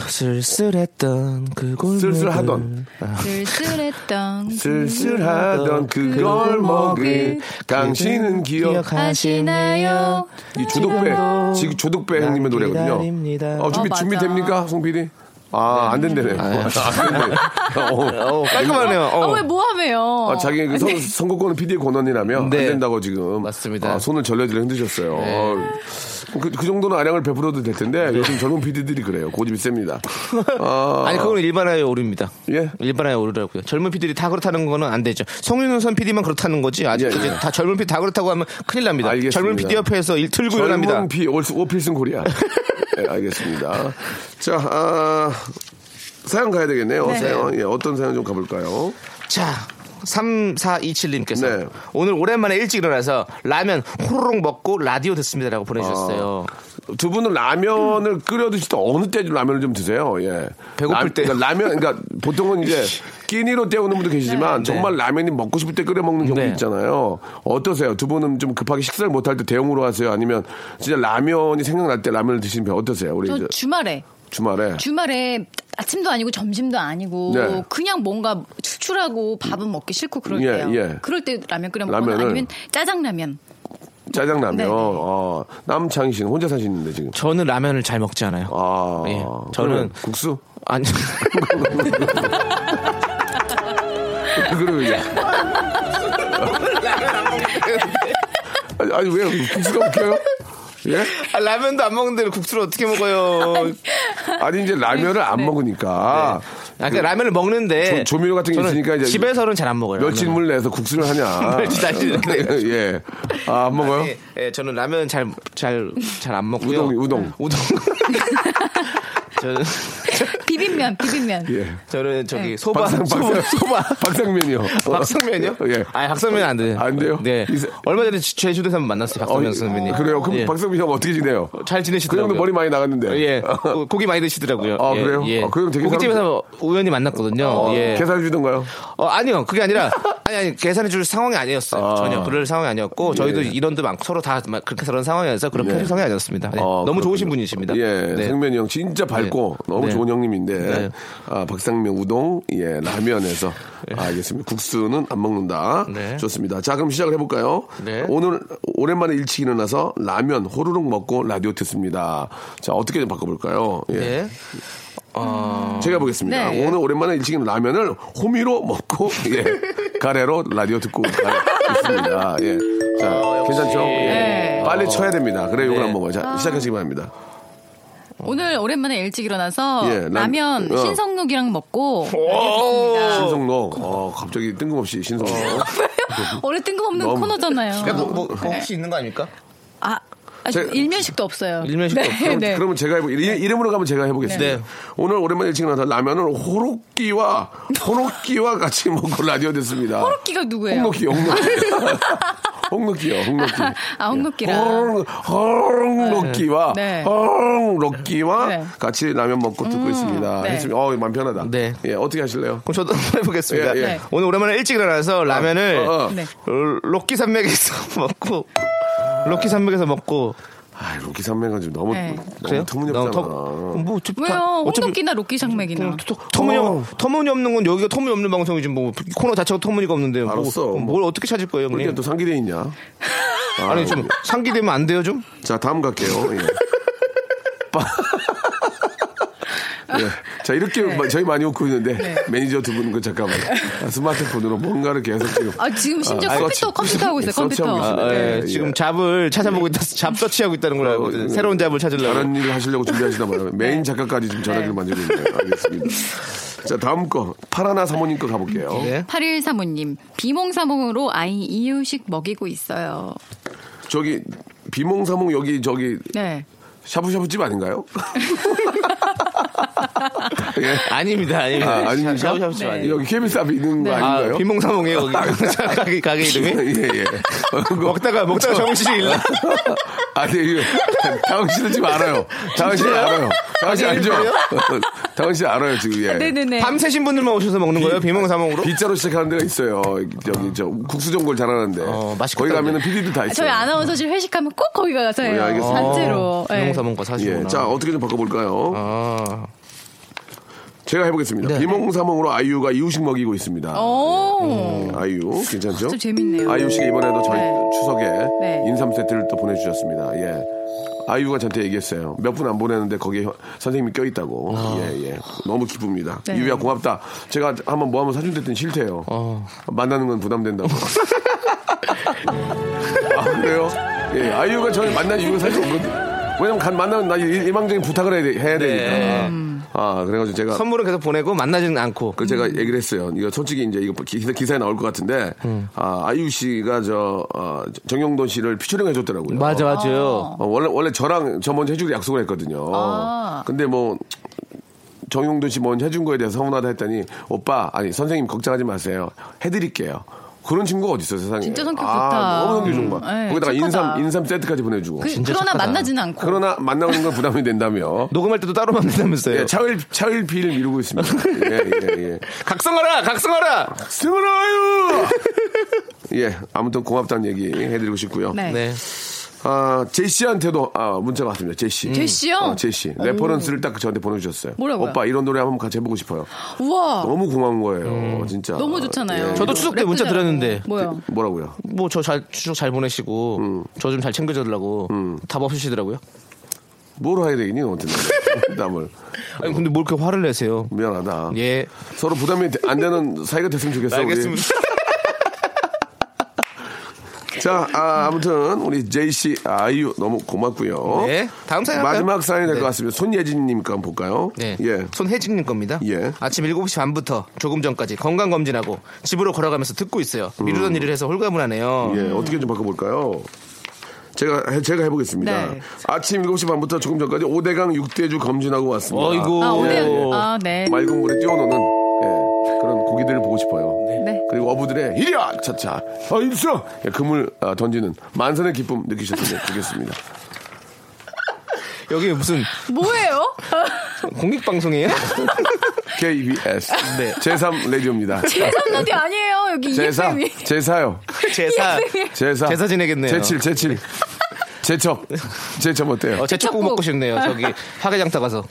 Speaker 2: 쓸쓸했던 그 골목을
Speaker 1: 쓸쓸하던.
Speaker 3: 쓸쓸했던
Speaker 1: 쓸쓸하던 그 골목을 당신은 기억.
Speaker 3: 하시나요?
Speaker 1: 이 조덕배 지금 조덕배 형님의 노래거든요.
Speaker 2: 기다립니다.
Speaker 1: 어, 준비
Speaker 3: 어, 맞아.
Speaker 1: 준비 됩니까, 송 PD? 아, 안 된대네. 안 된대. 어,
Speaker 2: 어, 깔끔하네요. 어.
Speaker 3: 아, 왜 뭐하세요?
Speaker 1: 아, 자기 그 선, 선곡권은 PD의 권한이라며
Speaker 2: 네.
Speaker 1: 안 된다고 지금
Speaker 2: 맞습니다.
Speaker 1: 아, 손을 절레절레 흔드셨어요. 어, 그, 그 정도는 아량을 베풀어도 될 텐데 요즘 젊은 PD들이 그래요. 고집이 셉니다. 아,
Speaker 2: 아니 그건 일반화의 오류입니다.
Speaker 1: 예?
Speaker 2: 일반화의 오류라고요. 젊은 PD들이 다 그렇다는 거는 안 되죠. 송윤선 PD만 그렇다는 거지. 아직
Speaker 1: 예,
Speaker 2: 이제
Speaker 1: 예.
Speaker 2: 다 젊은 PD 다 그렇다고 하면 큰일 납니다.
Speaker 1: 알겠습니다.
Speaker 2: 젊은 PD 옆에서 들고 일어납니다.
Speaker 1: 젊은 피 올- 오필승 코리아. 네, 알겠습니다. 자, 아, 사연 가야 되겠네요.
Speaker 3: 네.
Speaker 1: 사연. 예, 어떤 사연 좀 가볼까요?
Speaker 2: 자. 3427님께서
Speaker 1: 네.
Speaker 2: 오늘 오랜만에 일찍 일어나서 라면 호로록 먹고 라디오 듣습니다라고 보내주셨어요.
Speaker 1: 두 분은 라면을 끓여 드실 때 어느 때 라면을 좀 드세요? 예.
Speaker 2: 배고플
Speaker 1: 라-
Speaker 2: 때.
Speaker 1: 그러니까 라면, 그러니까 보통은 이제 끼니로 때우는 분도 계시지만 정말 라면이 먹고 싶을 때 끓여 먹는 경우
Speaker 2: 네.
Speaker 1: 있잖아요. 어떠세요? 두 분은 좀 급하게 식사를 못할 때 대용으로 하세요? 아니면 진짜 라면이 생각날 때 라면을 드시는 편 어떠세요? 우리
Speaker 3: 저
Speaker 1: 이제
Speaker 3: 주말에
Speaker 1: 주말에.
Speaker 3: 주말에 아침도 아니고 점심도 아니고
Speaker 1: 네.
Speaker 3: 그냥 뭔가 출출하고 밥은 먹기 싫고 그럴
Speaker 1: 예,
Speaker 3: 때요.
Speaker 1: 예.
Speaker 3: 그럴 때 라면 끓여 먹거나
Speaker 1: 라면을.
Speaker 3: 아니면 짜장라면.
Speaker 1: 짜장라면.
Speaker 3: 네, 네.
Speaker 1: 어, 남창희 씨는 혼자 사시는데 지금.
Speaker 2: 저는 라면을 잘 먹지 않아요.
Speaker 1: 아,
Speaker 2: 예,
Speaker 1: 저는
Speaker 2: 저는
Speaker 1: 국수?
Speaker 2: 아니
Speaker 1: 그러면 이제. 아니, 아니, 왜 국수가 웃겨요? 예?
Speaker 2: 아, 라면도 안 먹는데 국수를 어떻게 먹어요?
Speaker 1: 아니, 이제 라면을 안 먹으니까.
Speaker 2: 아, 그 라면을 먹는데
Speaker 1: 조- 조미료 같은 게 있으니까 이제
Speaker 2: 집에서는 잘 안 먹어요.
Speaker 1: 멸치물 내서 국수를 하냐.
Speaker 2: 멸치 다시
Speaker 1: 예. 아, 안 먹어요?
Speaker 2: 예, 예, 저는 라면 잘 잘 잘 안 먹고요.
Speaker 1: 우동, 우동.
Speaker 2: 우동. 저는
Speaker 3: 비빔면, 비빔면.
Speaker 1: 예.
Speaker 2: 저는 저기
Speaker 3: 네.
Speaker 2: 소바
Speaker 1: 박상,
Speaker 2: 소바
Speaker 1: 박상,
Speaker 2: 소바
Speaker 1: 박상면이요.
Speaker 2: 박상면이요?
Speaker 1: 예.
Speaker 2: 아, 박상면 안 돼요.
Speaker 1: 안 돼요?
Speaker 2: 네. 얼마 전에 제- 제주도에서 한번 만났어요. 박상면
Speaker 1: 어,
Speaker 2: 선배님.
Speaker 1: 그래요? 그럼
Speaker 2: 예.
Speaker 1: 박상면 형 어떻게 지내요? 잘그
Speaker 2: 지내시더라고요.
Speaker 1: 형도 머리 많이 나갔는데.
Speaker 2: 예. 고- 고기 많이 드시더라고요.
Speaker 1: 아,
Speaker 2: 예,
Speaker 1: 그래요?
Speaker 2: 예.
Speaker 1: 아, 그럼 되게
Speaker 2: 고깃집에서 우연히 만났거든요.
Speaker 1: 어,
Speaker 2: 예.
Speaker 1: 계산 주던가요?
Speaker 2: 어, 아니요. 그게 아니라, 아니, 아니, 계산해 줄 상황이 아니었어요.
Speaker 1: 아.
Speaker 2: 전혀. 그럴 상황이 아니었고, 저희도
Speaker 1: 예.
Speaker 2: 인원도 많고 서로 다막 그렇게 그런 상황이어서 그런
Speaker 1: 네.
Speaker 2: 편의 상황이 아니었습니다. 네.
Speaker 1: 어,
Speaker 2: 너무 좋으신
Speaker 1: 그렇군요.
Speaker 2: 분이십니다.
Speaker 1: 예,
Speaker 2: 네.
Speaker 1: 생면이 형 진짜 밝고
Speaker 2: 네.
Speaker 1: 너무
Speaker 2: 네.
Speaker 1: 좋은 형님인데
Speaker 2: 네.
Speaker 1: 아, 박상면 우동, 예, 라면에서 아, 알겠습니다. 국수는 안 먹는다.
Speaker 2: 네.
Speaker 1: 좋습니다. 자, 그럼 시작을 해볼까요?
Speaker 2: 네.
Speaker 1: 오늘 오랜만에 일찍 일어나서 라면 호로록 먹고 라디오 듣습니다. 자, 어떻게 좀 바꿔볼까요? 예.
Speaker 2: 네.
Speaker 1: 제가 보겠습니다.
Speaker 3: 네.
Speaker 1: 오늘 오랜만에 일찍 일어나 라면을 호미로 먹고 예, 가래로 라디오 듣고 가- 있습니다. 예. 자, 괜찮죠? 예.
Speaker 3: 네.
Speaker 1: 빨리 쳐야 됩니다. 그래 욕을
Speaker 2: 네.
Speaker 1: 안 먹어요. 자, 시작하시기 바랍니다.
Speaker 3: 오늘 오랜만에 일찍 일어나서
Speaker 1: 예, 남-
Speaker 3: 라면
Speaker 1: 어.
Speaker 3: 신성육이랑 먹고.
Speaker 1: 신성로. 어, 갑자기 뜬금없이 신성로.
Speaker 3: 원래 뜬금없는
Speaker 1: 너무-
Speaker 3: 코너잖아요.
Speaker 2: 뭐, 뭐, 뭐 혹시 있는 거 아닙니까?
Speaker 3: 아, 아,
Speaker 1: 제-
Speaker 3: 일면식도 없어요.
Speaker 2: 일면식도
Speaker 3: 네,
Speaker 2: 없어요?
Speaker 1: 그럼,
Speaker 3: 네.
Speaker 1: 그러면 제가 해보, 이- 이름으로 가면 제가 해보겠습니다.
Speaker 2: 네.
Speaker 1: 오늘 오랜만에 일찍 일어나서 라면을 호로끼와, 호로끼와 같이 먹고 라디오 듣습니다.
Speaker 3: 호로끼가 누구예요?
Speaker 1: 홍록기, 홍록기. 홍록기요, 홍록기.
Speaker 3: 아, 홍록기랑.
Speaker 1: 홍록기와,
Speaker 3: 네.
Speaker 1: 홍록기와
Speaker 3: 네.
Speaker 1: 같이 라면 먹고 듣고 있습니다.
Speaker 3: 네.
Speaker 1: 했습니다. 어, 마음 편하다.
Speaker 2: 네.
Speaker 1: 예, 어떻게 하실래요?
Speaker 2: 그럼 저도 한번 해보겠습니다.
Speaker 1: 예,
Speaker 3: 예. 네.
Speaker 2: 오늘 오랜만에 일찍 일어나서 라면을
Speaker 1: 어, 어.
Speaker 3: 네.
Speaker 2: 로키 산맥에서 먹고, 로키 산맥에서 먹고,
Speaker 1: 아, 로키 산맥은 좀 너무,
Speaker 3: 네.
Speaker 1: 너무 터무니없잖아.
Speaker 2: 더- 뭐, 어차피
Speaker 3: 왜요? 홍록기나 로키 산맥이나.
Speaker 2: 터- 터무니,
Speaker 1: 어.
Speaker 2: 터무니없는 건 여기가 터무니없는 방송이지 뭐 코너 자체가 터무니가 없는데 뭐,
Speaker 1: 알았어.
Speaker 2: 뭘 어떻게 찾을 거예요 형님?
Speaker 1: 또 상기돼 있냐? 아,
Speaker 2: 아니 좀 상기되면 안 돼요 좀?
Speaker 1: 자, 다음 갈게요. 예. 빠- 예. 자, 이렇게 마- 저희 많이 웃고 있는데 매니저 두 분은 그 잠깐만 아, 스마트폰으로 뭔가를 계속 지금
Speaker 3: 아, 지금 심지어
Speaker 1: 아,
Speaker 3: 컴퓨터,
Speaker 1: 서치-
Speaker 3: 컴퓨터 하고 있어요, 컴퓨터.
Speaker 2: 아, 예,
Speaker 1: 예.
Speaker 2: 지금 job을 찾아보고 있다, job search하고 있다는 걸 알고.
Speaker 1: 어,
Speaker 2: 새로운 job을 찾으려고.
Speaker 1: 다른 일을 하시려고 준비하시나 봐요. 메인 작가까지 지금 전화기를 만지고 있네요. 알겠습니다. 자, 다음 거 파라나 사모님 거 가볼게요.
Speaker 2: 네.
Speaker 3: 81 사모님, 비몽사몽으로 아이 이유식 먹이고 있어요.
Speaker 1: 저기 비몽사몽 여기 저기
Speaker 3: 네.
Speaker 1: 샤브샤브 집 아닌가요? 예.
Speaker 2: 아닙니다, 아닙니다.
Speaker 1: 아, 아닙니까?
Speaker 2: 샤브샤브집
Speaker 3: 네.
Speaker 2: 아니에요.
Speaker 1: 여기 앞에 있는 거
Speaker 3: 네.
Speaker 1: 아닌가요?
Speaker 2: 아, 비몽사몽이에요, 거기. 가게, 가게 이름이?
Speaker 1: 예, 예.
Speaker 2: 먹다가, 먹다가 정신이 일나.
Speaker 1: 아니, 이거, 씨는 지금 알아요. 씨 알아요. 다은 씨 알죠? 씨 알아요, 지금. 예.
Speaker 3: 네네네.
Speaker 2: 밤새신 분들만 오셔서 먹는 거예요, 비몽사몽으로?
Speaker 1: 빗자로 시작하는 데가 있어요. 저기, 저, 국수 전골 잘하는데.
Speaker 2: 어, 맛있겠다,
Speaker 1: 거기 가면은. PD도 다 있어요.
Speaker 3: 저희 아나운서실 회식하면 꼭 거기 가서 해요.
Speaker 1: 예, 알겠습니다.
Speaker 3: 단체로. 네.
Speaker 2: 비몽사몽 거 사시구나.
Speaker 1: 예. 자, 어떻게 좀 바꿔볼까요?
Speaker 2: 아.
Speaker 1: 제가 해보겠습니다.
Speaker 2: 네.
Speaker 1: 비몽사몽으로 아이유가 이유식 먹이고 있습니다.
Speaker 3: 오.
Speaker 1: 아이유 괜찮죠?
Speaker 3: 좀 재밌네요.
Speaker 1: 아이유 씨가 이번에도 저희
Speaker 3: 네.
Speaker 1: 추석에
Speaker 3: 네.
Speaker 1: 인삼 세트를 또 보내주셨습니다. 예. 아이유가 저한테 얘기했어요. 몇 분 안 보내는데 거기에 혀- 선생님이 껴있다고. 예, 예. 너무 기쁩니다.
Speaker 3: 네.
Speaker 1: 유야 고맙다. 제가 한번 뭐 한번 사준 댔더니 싫대요.
Speaker 2: 어.
Speaker 1: 만나는 건 부담된다고. 아, 그래요? 예, 아이유가 저를 만난 이유가 사실 없거든. 왜냐면 간 만나면 나 일- 일방적인 부탁을 해야, 돼- 해야 되니까. 아, 그래가지고 제가.
Speaker 2: 선물은 계속 보내고 만나지는 않고.
Speaker 1: 그 제가 얘기를 했어요. 이거 솔직히 이제 이거 기사, 기사에 나올 것 같은데 아 아이유 씨가 저 어, 정영돈 씨를 피처링 해줬더라고요.
Speaker 2: 맞아, 맞아요.
Speaker 1: 어, 원래 원래 저랑 저 먼저 해주기로 약속을 했거든요.
Speaker 3: 아.
Speaker 1: 근데 뭐 정용돈 씨 먼저 해준 거에 대해서 서운하다 했더니 오빠 아니 선생님 걱정하지 마세요. 해드릴게요. 그런 친구가 어디 있어 세상에.
Speaker 3: 진짜 성격
Speaker 1: 아,
Speaker 3: 좋다.
Speaker 1: 너무 성격 좋은 거야.
Speaker 3: 음, 네,
Speaker 1: 거기다가
Speaker 3: 착하다.
Speaker 1: 인삼 인삼 세트까지 보내주고.
Speaker 3: 그,
Speaker 2: 진짜
Speaker 3: 그러나
Speaker 2: 착하다.
Speaker 3: 만나지는 않고.
Speaker 1: 그러나 만나는 건 부담이 된다며.
Speaker 2: 녹음할 때도 따로 만든다면서요.
Speaker 1: 예, 차일 차일피일 미루고 있습니다. 예, 예, 예.
Speaker 2: 각성하라! 각성하라!
Speaker 1: 승은아유! 예, 아무튼 고맙다는 얘기 해드리고 싶고요.
Speaker 3: 네.
Speaker 2: 네.
Speaker 1: 아, 제시한테도 아, 문자가 왔습니다. 제시.
Speaker 3: 제시요?
Speaker 1: 어, 제시. reference를 딱 저한테 보내주셨어요.
Speaker 3: 뭐라고요?
Speaker 1: 오빠 이런 노래 한번 같이 해보고 싶어요.
Speaker 3: 우와.
Speaker 1: 너무 고마운 거예요. 진짜.
Speaker 3: 너무 좋잖아요.
Speaker 1: 예.
Speaker 2: 저도 추석 때 문자. 드렸는데.
Speaker 3: 뭐요?
Speaker 1: 뭐라고요?
Speaker 2: 뭐 저 잘 추석 잘 보내시고 저좀 잘 챙겨주려고 답 없으시더라고요.
Speaker 1: 뭘 해야 되겠니, 너한테. 남을.
Speaker 2: 아니 근데 뭘 이렇게 화를 내세요?
Speaker 1: 미안하다.
Speaker 2: 예.
Speaker 1: 서로 부담이 안 되는 사이가 됐으면 좋겠어.
Speaker 2: 알겠습니다.
Speaker 1: 자, 아, 아무튼 우리 제이씨 아이유 너무 고맙고요.
Speaker 2: 네. 다음 사연?
Speaker 1: 마지막 사연이 될것
Speaker 2: 네.
Speaker 1: 같습니다. 손예진님 거 한번 볼까요?
Speaker 2: 네.
Speaker 1: 예.
Speaker 2: 손혜진님 겁니다.
Speaker 1: 예.
Speaker 2: 아침 7시 반부터 조금 전까지 건강 검진하고 집으로 걸어가면서 듣고 있어요. 미루던 일을 해서 홀가분하네요.
Speaker 1: 예, 어떻게 좀 바꿔볼까요? 제가, 해- 제가 해보겠습니다.
Speaker 3: 네.
Speaker 1: 아침 7시 반부터 조금 전까지 5대강 6대주 검진하고 왔습니다.
Speaker 2: 어이구.
Speaker 3: 아, 오늘.
Speaker 2: 예.
Speaker 3: 아, 네.
Speaker 1: 맑은 물에 예, 그런 고기들을 보고 싶어요.
Speaker 3: 네.
Speaker 1: 그리고 어부들의 이리야! 차차! 어, 입수! 예, 그물 아, 던지는 만선의 기쁨 느끼셨으면 좋겠습니다.
Speaker 2: 여기 무슨
Speaker 3: 뭐예요?
Speaker 2: 공익 방송이에요?
Speaker 1: KBS.
Speaker 2: 네.
Speaker 1: 제3 레디오입니다.
Speaker 3: 제3 라디 아니에요. 여기
Speaker 1: 제사,
Speaker 3: EFM이.
Speaker 1: 제사요.
Speaker 2: 제사.
Speaker 1: 제사.
Speaker 2: 제사 지내겠네요.
Speaker 1: 제칠, 제칠. 제첩. 제첩 어때요?
Speaker 2: 어, 제축국 먹고 싶네요. 저기 화개장터 가서.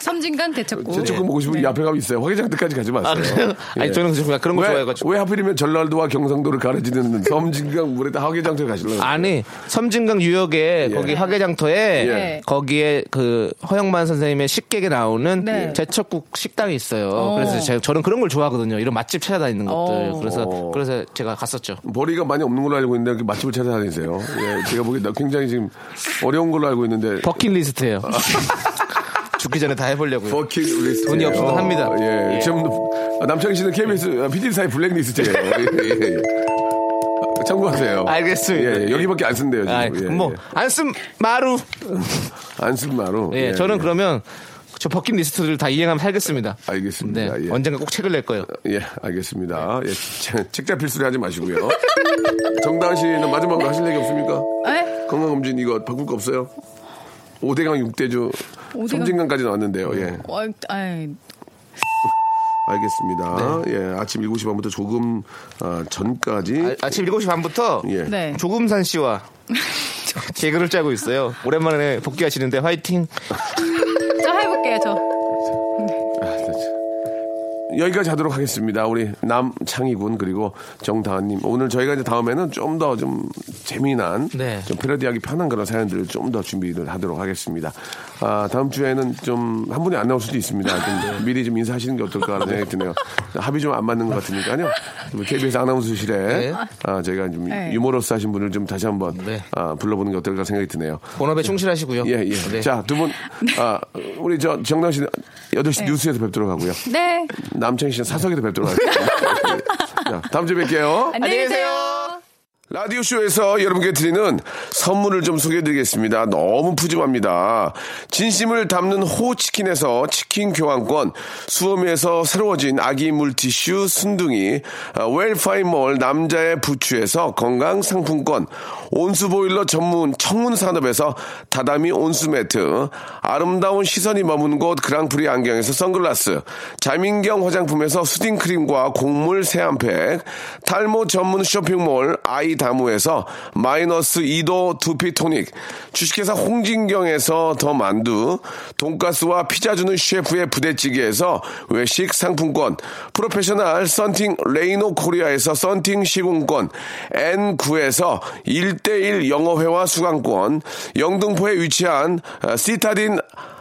Speaker 3: 섬진강 대첩구.
Speaker 1: 제첩국 먹고 싶으면 이 앞에 가면 있어요. 화개장터까지 가지 마세요.
Speaker 2: 아, 그래요?
Speaker 1: 예.
Speaker 2: 아니, 저는 그냥 그런 거
Speaker 1: 왜,
Speaker 2: 좋아해가지고.
Speaker 1: 왜 하필이면 전라도와 경상도를 가르치는 섬진강 물에다 화개장터에 가시려고
Speaker 2: 아니, 섬진강 유역에
Speaker 1: 예.
Speaker 2: 거기 화개장터에
Speaker 3: 예.
Speaker 2: 거기에 그 허영만 선생님의 식객에 나오는
Speaker 3: 네.
Speaker 2: 제철국 식당이 있어요.
Speaker 3: 어.
Speaker 2: 그래서 제가 저는 그런 걸 좋아하거든요. 이런 맛집 찾아다니는 것들.
Speaker 3: 어.
Speaker 2: 그래서
Speaker 1: 어.
Speaker 2: 그래서 제가 갔었죠.
Speaker 1: 머리가 많이 없는 걸로 알고 있는데 맛집을 찾아다니세요. 예, 제가 보기에 나 굉장히 지금 어려운 걸로 알고 있는데
Speaker 2: 버킷리스트예요. 죽기 전에 다 해보려고요.
Speaker 1: 버킷 리스트
Speaker 2: 돈이 없어도 합니다.
Speaker 1: 예,
Speaker 2: 예.
Speaker 1: 지금 아, 남창희 씨는 KBS PD 사이 블랙리스트예요. 예, 예, 예. 아, 참고하세요.
Speaker 2: 알겠습니다.
Speaker 1: 예, 예, 여기밖에 안 쓴대요. 지금.
Speaker 2: 아,
Speaker 1: 예,
Speaker 2: 뭐
Speaker 1: 예.
Speaker 2: 안씀 마루.
Speaker 1: 안 쓴 마루.
Speaker 2: 예, 저는 그러면 저 버킷 리스트를 다 이행하면 살겠습니다.
Speaker 1: 알겠습니다.
Speaker 2: 네,
Speaker 1: 예.
Speaker 2: 언젠가 꼭 책을 낼 거예요.
Speaker 1: 예, 알겠습니다. 예, 책- 책 잡힐 소리 하지 마시고요. 정다은 씨는 마지막으로 하실 얘기 없습니까?
Speaker 3: 에?
Speaker 1: 건강검진 이거 바꿀 거 없어요? 5대강 6대주
Speaker 3: 오대강-
Speaker 1: 섬진강까지 나왔는데요. 예.
Speaker 3: 어, 아이,
Speaker 1: 알겠습니다. 예, 아침 7시 반부터 조금 아, 전까지
Speaker 2: 아, 침 7시 반부터
Speaker 1: 예.
Speaker 3: 네.
Speaker 2: 조금산 씨와 개그를 짜고 있어요. 오랜만에 복귀하시는데 화이팅.
Speaker 3: 저 해볼게요, 저.
Speaker 1: 여기까지 하도록 하겠습니다. 우리 남창희 군 그리고 정다은님 오늘 저희가 이제 다음에는 좀더좀 재미난
Speaker 2: 네.
Speaker 1: 좀 패러디하기 편한 그런 사연들을 좀 더 준비를 하도록 하겠습니다. 아, 다음 주에는 좀 한 분이 안 나올 수도 있습니다. 좀 미리 좀 인사하시는 게 어떨까라는 생각이 드네요. 합이 좀 안 맞는 것 같으니까요. 좀 KBS 아나운서실에
Speaker 2: 네.
Speaker 1: 아, 저희가 좀
Speaker 3: 네.
Speaker 1: 유머러스 하신 분을 좀 다시 한번
Speaker 2: 네.
Speaker 1: 아, 불러보는 게 어떨까 생각이 드네요.
Speaker 2: 본업에 충실하시고요.
Speaker 1: 예, 예.
Speaker 2: 네.
Speaker 1: 자, 두 분, 아, 우리 저 정당 씨는 8시 뉴스에서 뵙도록 하고요.
Speaker 3: 네.
Speaker 1: 남창희 씨는 사석에서 뵙도록 하겠습니다. 자, 다음 주에 뵐게요.
Speaker 3: 안녕히 계세요.
Speaker 1: 라디오쇼에서 여러분께 드리는 선물을 좀 소개해 드리겠습니다. 너무 푸짐합니다. 진심을 담는 호치킨에서 치킨 교환권, 수험에서 새로워진 아기 물티슈 순둥이, 아, 웰파이몰 남자의 부추에서 건강 상품권, 온수보일러 전문 청운산업에서 다다미 온수매트, 아름다운 시선이 머문 곳 그랑프리 안경에서 선글라스, 자민경 화장품에서 soothing크림과 곡물 세안팩, 탈모 전문 쇼핑몰 아이 다무에서 마이너스 2도 두피 토닉, 주식회사 홍진경에서 더 만두, 돈가스와 피자 주는 셰프의 부대찌개에서 외식 상품권, 프로페셔널 썬팅 레이노 코리아에서 썬팅 시공권, N9에서 1대1 영어회화 수강권, 영등포에 위치한 어, 시타딘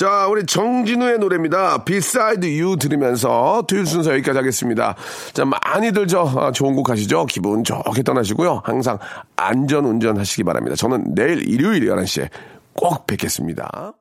Speaker 1: 자, 우리 정진우의 노래입니다. Beside You 들으면서 토요일 순서 여기까지 하겠습니다. 자, 많이들 저 아, 좋은 곡 하시죠? 기분 좋게 떠나시고요. 항상 안전 운전 하시기 바랍니다. 저는 내일 일요일 11시에 꼭 뵙겠습니다.